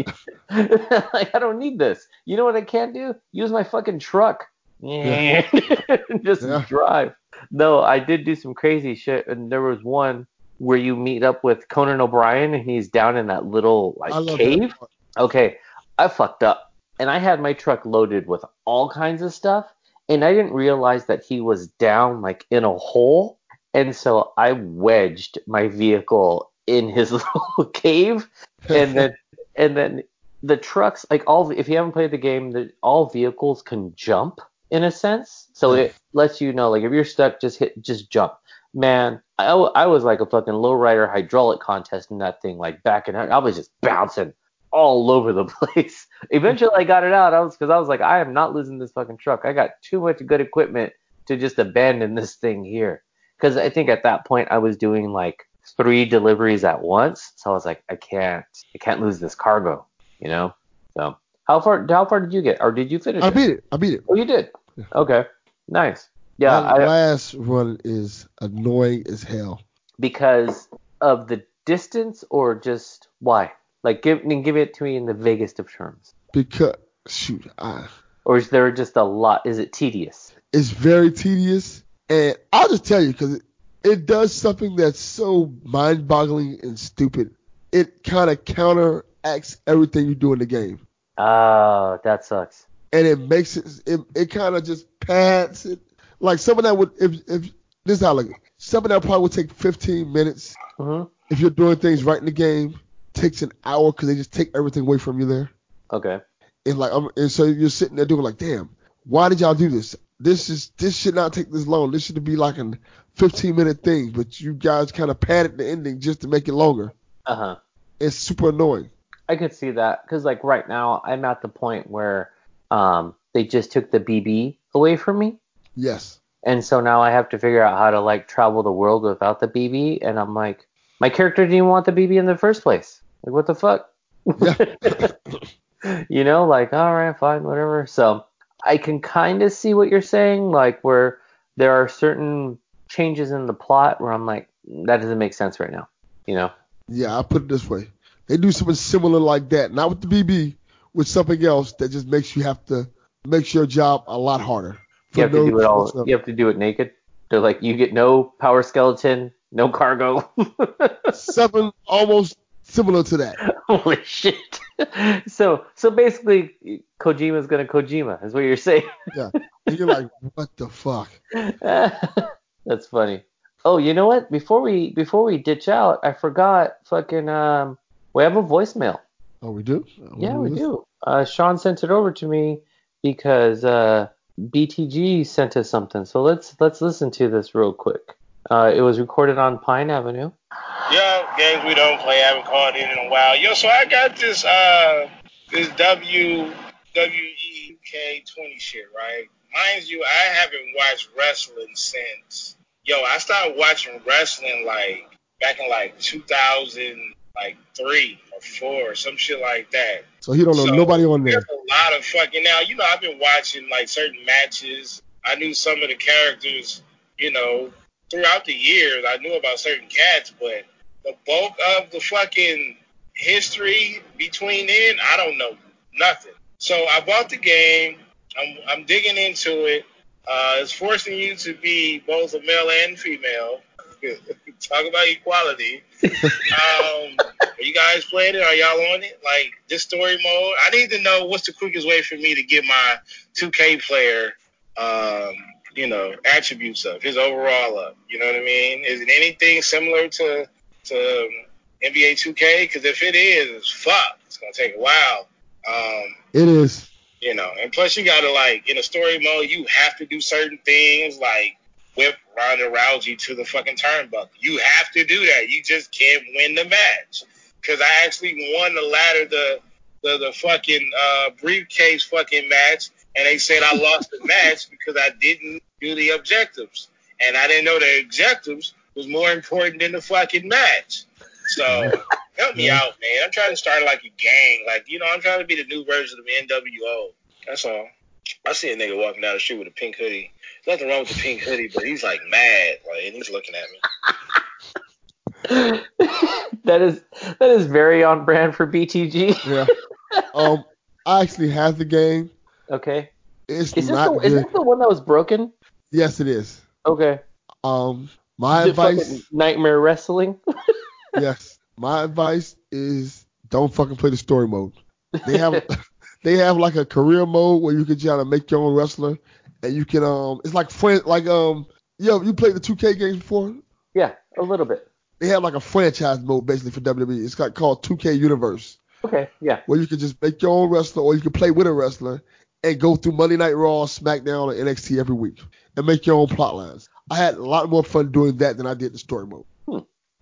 like, I don't need this. You know what I can't do? Use my fucking truck. Yeah. Just Yeah. drive. No, I did do some crazy shit, and there was one where you meet up with Conan O'Brien, and he's down in that little like cave. Okay, I fucked up, and I had my truck loaded with all kinds of stuff, and I didn't realize that he was down like in a hole, and so I wedged my vehicle in his little cave, and then and then the trucks like all if you haven't played the game, the, all vehicles can jump in a sense, so it lets you know like if you're stuck, just hit just jump. Man, I, I was like a fucking lowrider hydraulic contest in that thing, like back and I was just bouncing all over the place. Eventually, I got it out. I was because I was like, I am not losing this fucking truck. I got too much good equipment to just abandon this thing here. Because I think at that point I was doing like three deliveries at once, so I was like, I can't, I can't lose this cargo, you know. So how far, how far did you get, or did you finish I it? beat it I beat it Oh, you did. Okay, nice. Yeah, that I, last run is annoying as hell because of the distance, or just why? Like, give give it to me in the vaguest of terms. because shoot I, Or is there just a lot? Is it tedious? it's very tedious and I'll just tell you because it, does something that's so mind-boggling and stupid. It kind of counteracts everything you do in the game. Oh, that sucks. and it makes it it, it kind of just pads it. Like some of that would if if this is how like some of that probably would take 15 minutes hmm if you're doing things right in the game takes an hour because they just take everything away from you there. Okay. and like I'm, and so you're sitting there doing like damn why did y'all do this this is this should not take this long. This should be like a 15 minute thing, but you guys kind of padded the ending just to make it longer. Uh huh. It's super annoying. I could see that because like right now I'm at the point where um they just took the BB away from me, Yes. and so now I have to figure out how to like travel the world without the BB, and I'm like, my character didn't even want the BB in the first place. Like what the fuck? Yeah. you know, like all right, fine, whatever. So I can kind of see what you're saying, like where there are certain changes in the plot where I'm like, that doesn't make sense right now. You know? yeah, I'll put it this way. They do something similar like that, not with the BB, with something else that just makes you have to makes your job a lot harder. You have to do it all. You have to do it naked. They're like, you get no power skeleton, no cargo. Something almost similar to that. Holy shit! So, so basically, Kojima's gonna Kojima, is what you're saying. Yeah. And you're like, what the fuck? That's funny. Oh, you know what? Before we before we ditch out, I forgot. Fucking um, we have a voicemail. Oh, we do? Yeah, we do. Uh, Shaun sent it over to me because uh, BTG sent us something. So let's let's listen to this real quick. Uh, it was recorded on Pine Avenue. Yo, games we don't play, I haven't called in in a while. Yo, so I got this uh this W WWE K20 shit, right? Mind you, I haven't watched wrestling since. Yo, I started watching wrestling like back in like 2000, like three or four or some shit like that. So he don't know So, nobody on there. There's a lot of fucking now. You know, I've been watching like certain matches. I knew some of the characters. You know, throughout the years, I knew about certain cats, but the bulk of the fucking history between then, I don't know nothing. So I bought the game. I'm I'm digging into it. Uh, it's forcing you to be both a male and female. Talk about equality. um, are you guys playing it? Are y'all on it? Like this story mode? I need to know what's the quickest way for me to get my 2K player, um, you know, attributes of his overall up. You know what I mean? Is it anything similar to to NBA 2K? Because if it is, fuck, it's gonna take a while. Um, It is. you know, and plus you gotta like in a story mode, you have to do certain things like whip Ronda Rousey to the fucking turnbuckle. You have to do that. You just can't win the match. Cause I actually won the ladder, the the, the fucking uh, briefcase fucking match, and they said I lost the match because I didn't do the objectives, and I didn't know the objectives was more important than the fucking match. So help me out, man. I'm trying to start like a gang, like you know, I'm trying to be the new version of NWO. That's all. I see a nigga walking down the street with a pink hoodie. There's nothing wrong with the pink hoodie, but he's like mad, like, and he's looking at me. that is that is very on brand for BTG. Yeah. um, I actually have the game. Okay. It's Is this not the, is this the one that was broken? Yes, it is. Okay. Um, my advice. Nightmare Wrestling. yes, my advice is don't fucking play the story mode. They have they have like a career mode where you can try to make your own wrestler, and you can um, it's like friend like um, yo, you played the 2K games before? yeah, a little bit. They have like a franchise mode basically for WWE. It's called 2K Universe, Okay. Yeah. where you can just make your own wrestler, or you can play with a wrestler and go through Monday Night Raw, SmackDown, and NXT every week, and make your own plot lines. I had a lot more fun doing that than I did the story mode. Hmm.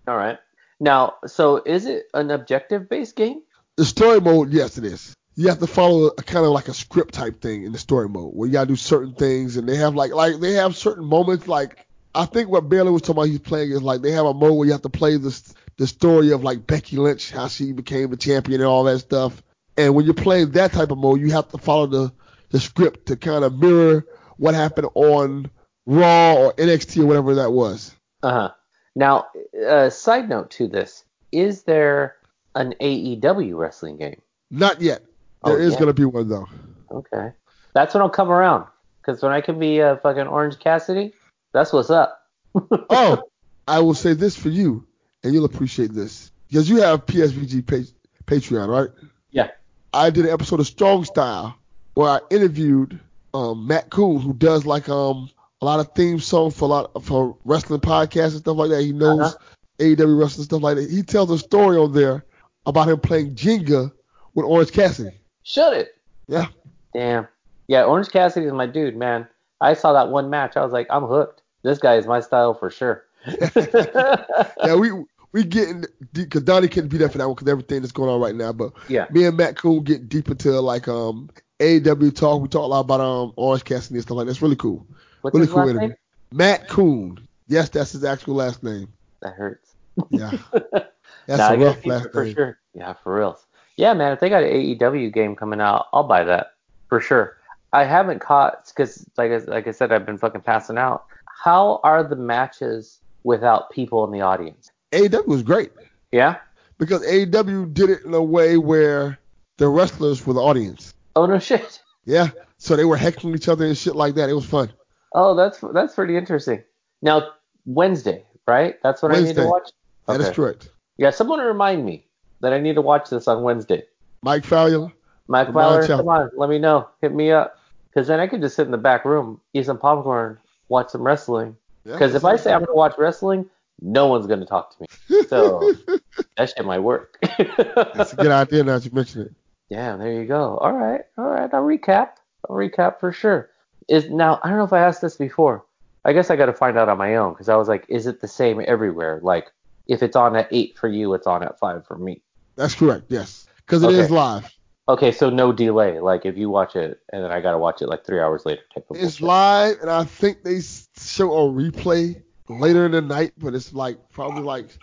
All right. Now, so is it an objective based game? The story mode, yes, it is. You have to follow a kind of like a script type thing in the story mode where you gotta do certain things, and they have like like they have certain moments. Like I think what Bailey was talking about, he's playing is like they have a mode where you have to play this the story of like Becky Lynch, how she became the champion and all that stuff. And when you're playing that type of mode, you have to follow the the script to kind of mirror what happened on Raw or NXT or whatever that was. Uh huh. Now, uh, side note to this: Is there an AEW wrestling game? Not yet. There Oh, is yeah. gonna be one though. Okay. That's when I'll come around. Because when I can be uh, fucking Orange Cassidy, that's what's up. oh, I will say this for you, and you'll appreciate this because you have PSVG pa- Patreon, right? Yeah. I did an episode of Strong Style where I interviewed um, Matt Coon, who does like um a lot of theme songs for a lot for wrestling podcasts and stuff like that. He knows Uh-huh. AEW wrestling stuff like that. He tells a story on there about him playing Jenga with Orange Cassidy. Shut it. Yeah. Damn. Yeah, Orange Cassidy is my dude, man. I saw that one match. I was like, I'm hooked. This guy is my style for sure. yeah, we we getting because Donnie couldn't be there for that one because everything that's going on right now. But Yeah. me and Matt Coon get deep into like um AEW talk. We talk a lot about um Orange Cassidy and stuff like that. It's really cool. What's really cool interview. name? Matt Coon. Yes, that's his actual last name. That hurts. Yeah. That's Nah, a rough last for name. sure. Yeah, for reals. Yeah, man. If they got an AEW game coming out, I'll buy that for sure. I haven't caught because, like, I- like I said, I've been fucking passing out. How are the matches without people in the audience? AEW was great Yeah. because AEW did it in a way where the wrestlers were the audience. Oh no shit. Yeah. So they were heckling each other and shit like that. It was fun. Oh, that's that's pretty interesting. Now Wednesday, right? That's what I need to watch. That is Okay. correct. Yeah, someone remind me that I need to watch this on Wednesday. Mike Fowler. Mike Fowler, come on, let me know. Hit me up. Because then I could just sit in the back room, eat some popcorn, watch some wrestling. Yeah, Because if I say I'm going to watch wrestling, no one's going to talk to me. So that shit might work. That's a good idea now that you mention it. Yeah, there you go. All right, all right. I'll recap. I'll recap for sure. Is now I don't know if I asked this before. I guess I got to find out on my own because I was like, is it the same everywhere? Like, if it's on at eight for you, it's on at five for me. That's correct. Yes. Because it is Okay. live. Okay, so no delay. Like if you watch it and then I got to watch it like three hours later. Type of It's bullshit. live, and I think they show a replay later in the night, but it's like probably like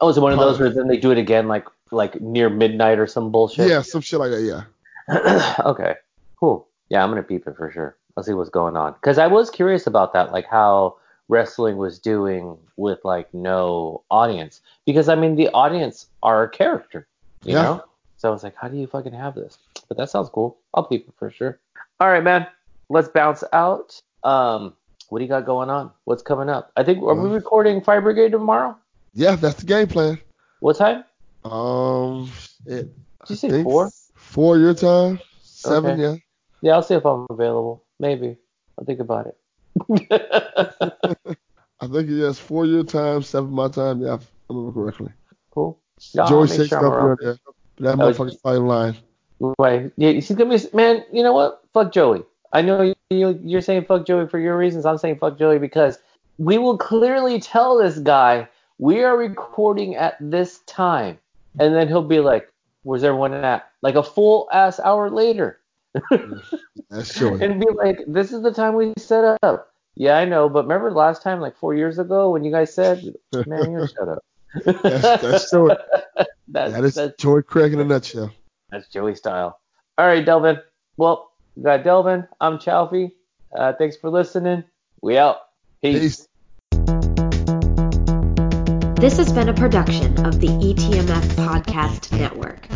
Oh, is it one of those where then they do it again, like like near midnight or some bullshit? yeah, some shit like that. Yeah. okay, cool. Yeah, I'm gonna peep it for sure. I'll see what's going on because I was curious about that, like how wrestling was doing with like no audience. Because I mean, the audience are a character, you Yeah. know. So I was like, how do you fucking have this? But that sounds cool. I'll peep it for sure. All right, man. Let's bounce out. Um, what do you got going on? What's coming up? I think are we Well- recording Fire Brigade tomorrow? Yeah, that's the game plan. What time? Um, it, Did you say four? Four your time. Seven, Okay. yeah. Yeah, I'll see if I'm available. Maybe. I'll think about it. I think yes, four your time, seven my time. Yeah, if I remember correctly. cool. Yeah, Joey make sure stuff I'm That Oh, motherfucker's fighting line. Why? Yeah, he's gonna be man. You know what? Fuck Joey. I know you, you you're saying fuck Joey for your reasons. I'm saying fuck Joey because we will clearly tell this guy we are recording at this time, and then he'll be like, "Where's everyone at?" Like a full ass hour later, That's Joey. and be like, "This is the time we set up." Yeah, I know, but remember last time, like four years ago, when you guys said, "Man, you shut up." That's, that's Joey. That's, That is that's Joey Craig in a nutshell. That's Joey style. All right, Delvin. Well, we got Delvin. I'm Chaufie. Uh, thanks for listening. We out. Peace. Peace. This has been a production of the ETMF Podcast Network.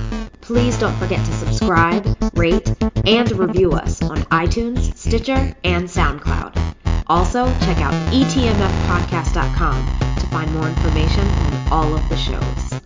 Please don't forget to subscribe, rate, and review us on iTunes, Stitcher, and SoundCloud. Also, check out etmfpodcast.com to find more information on all of the shows.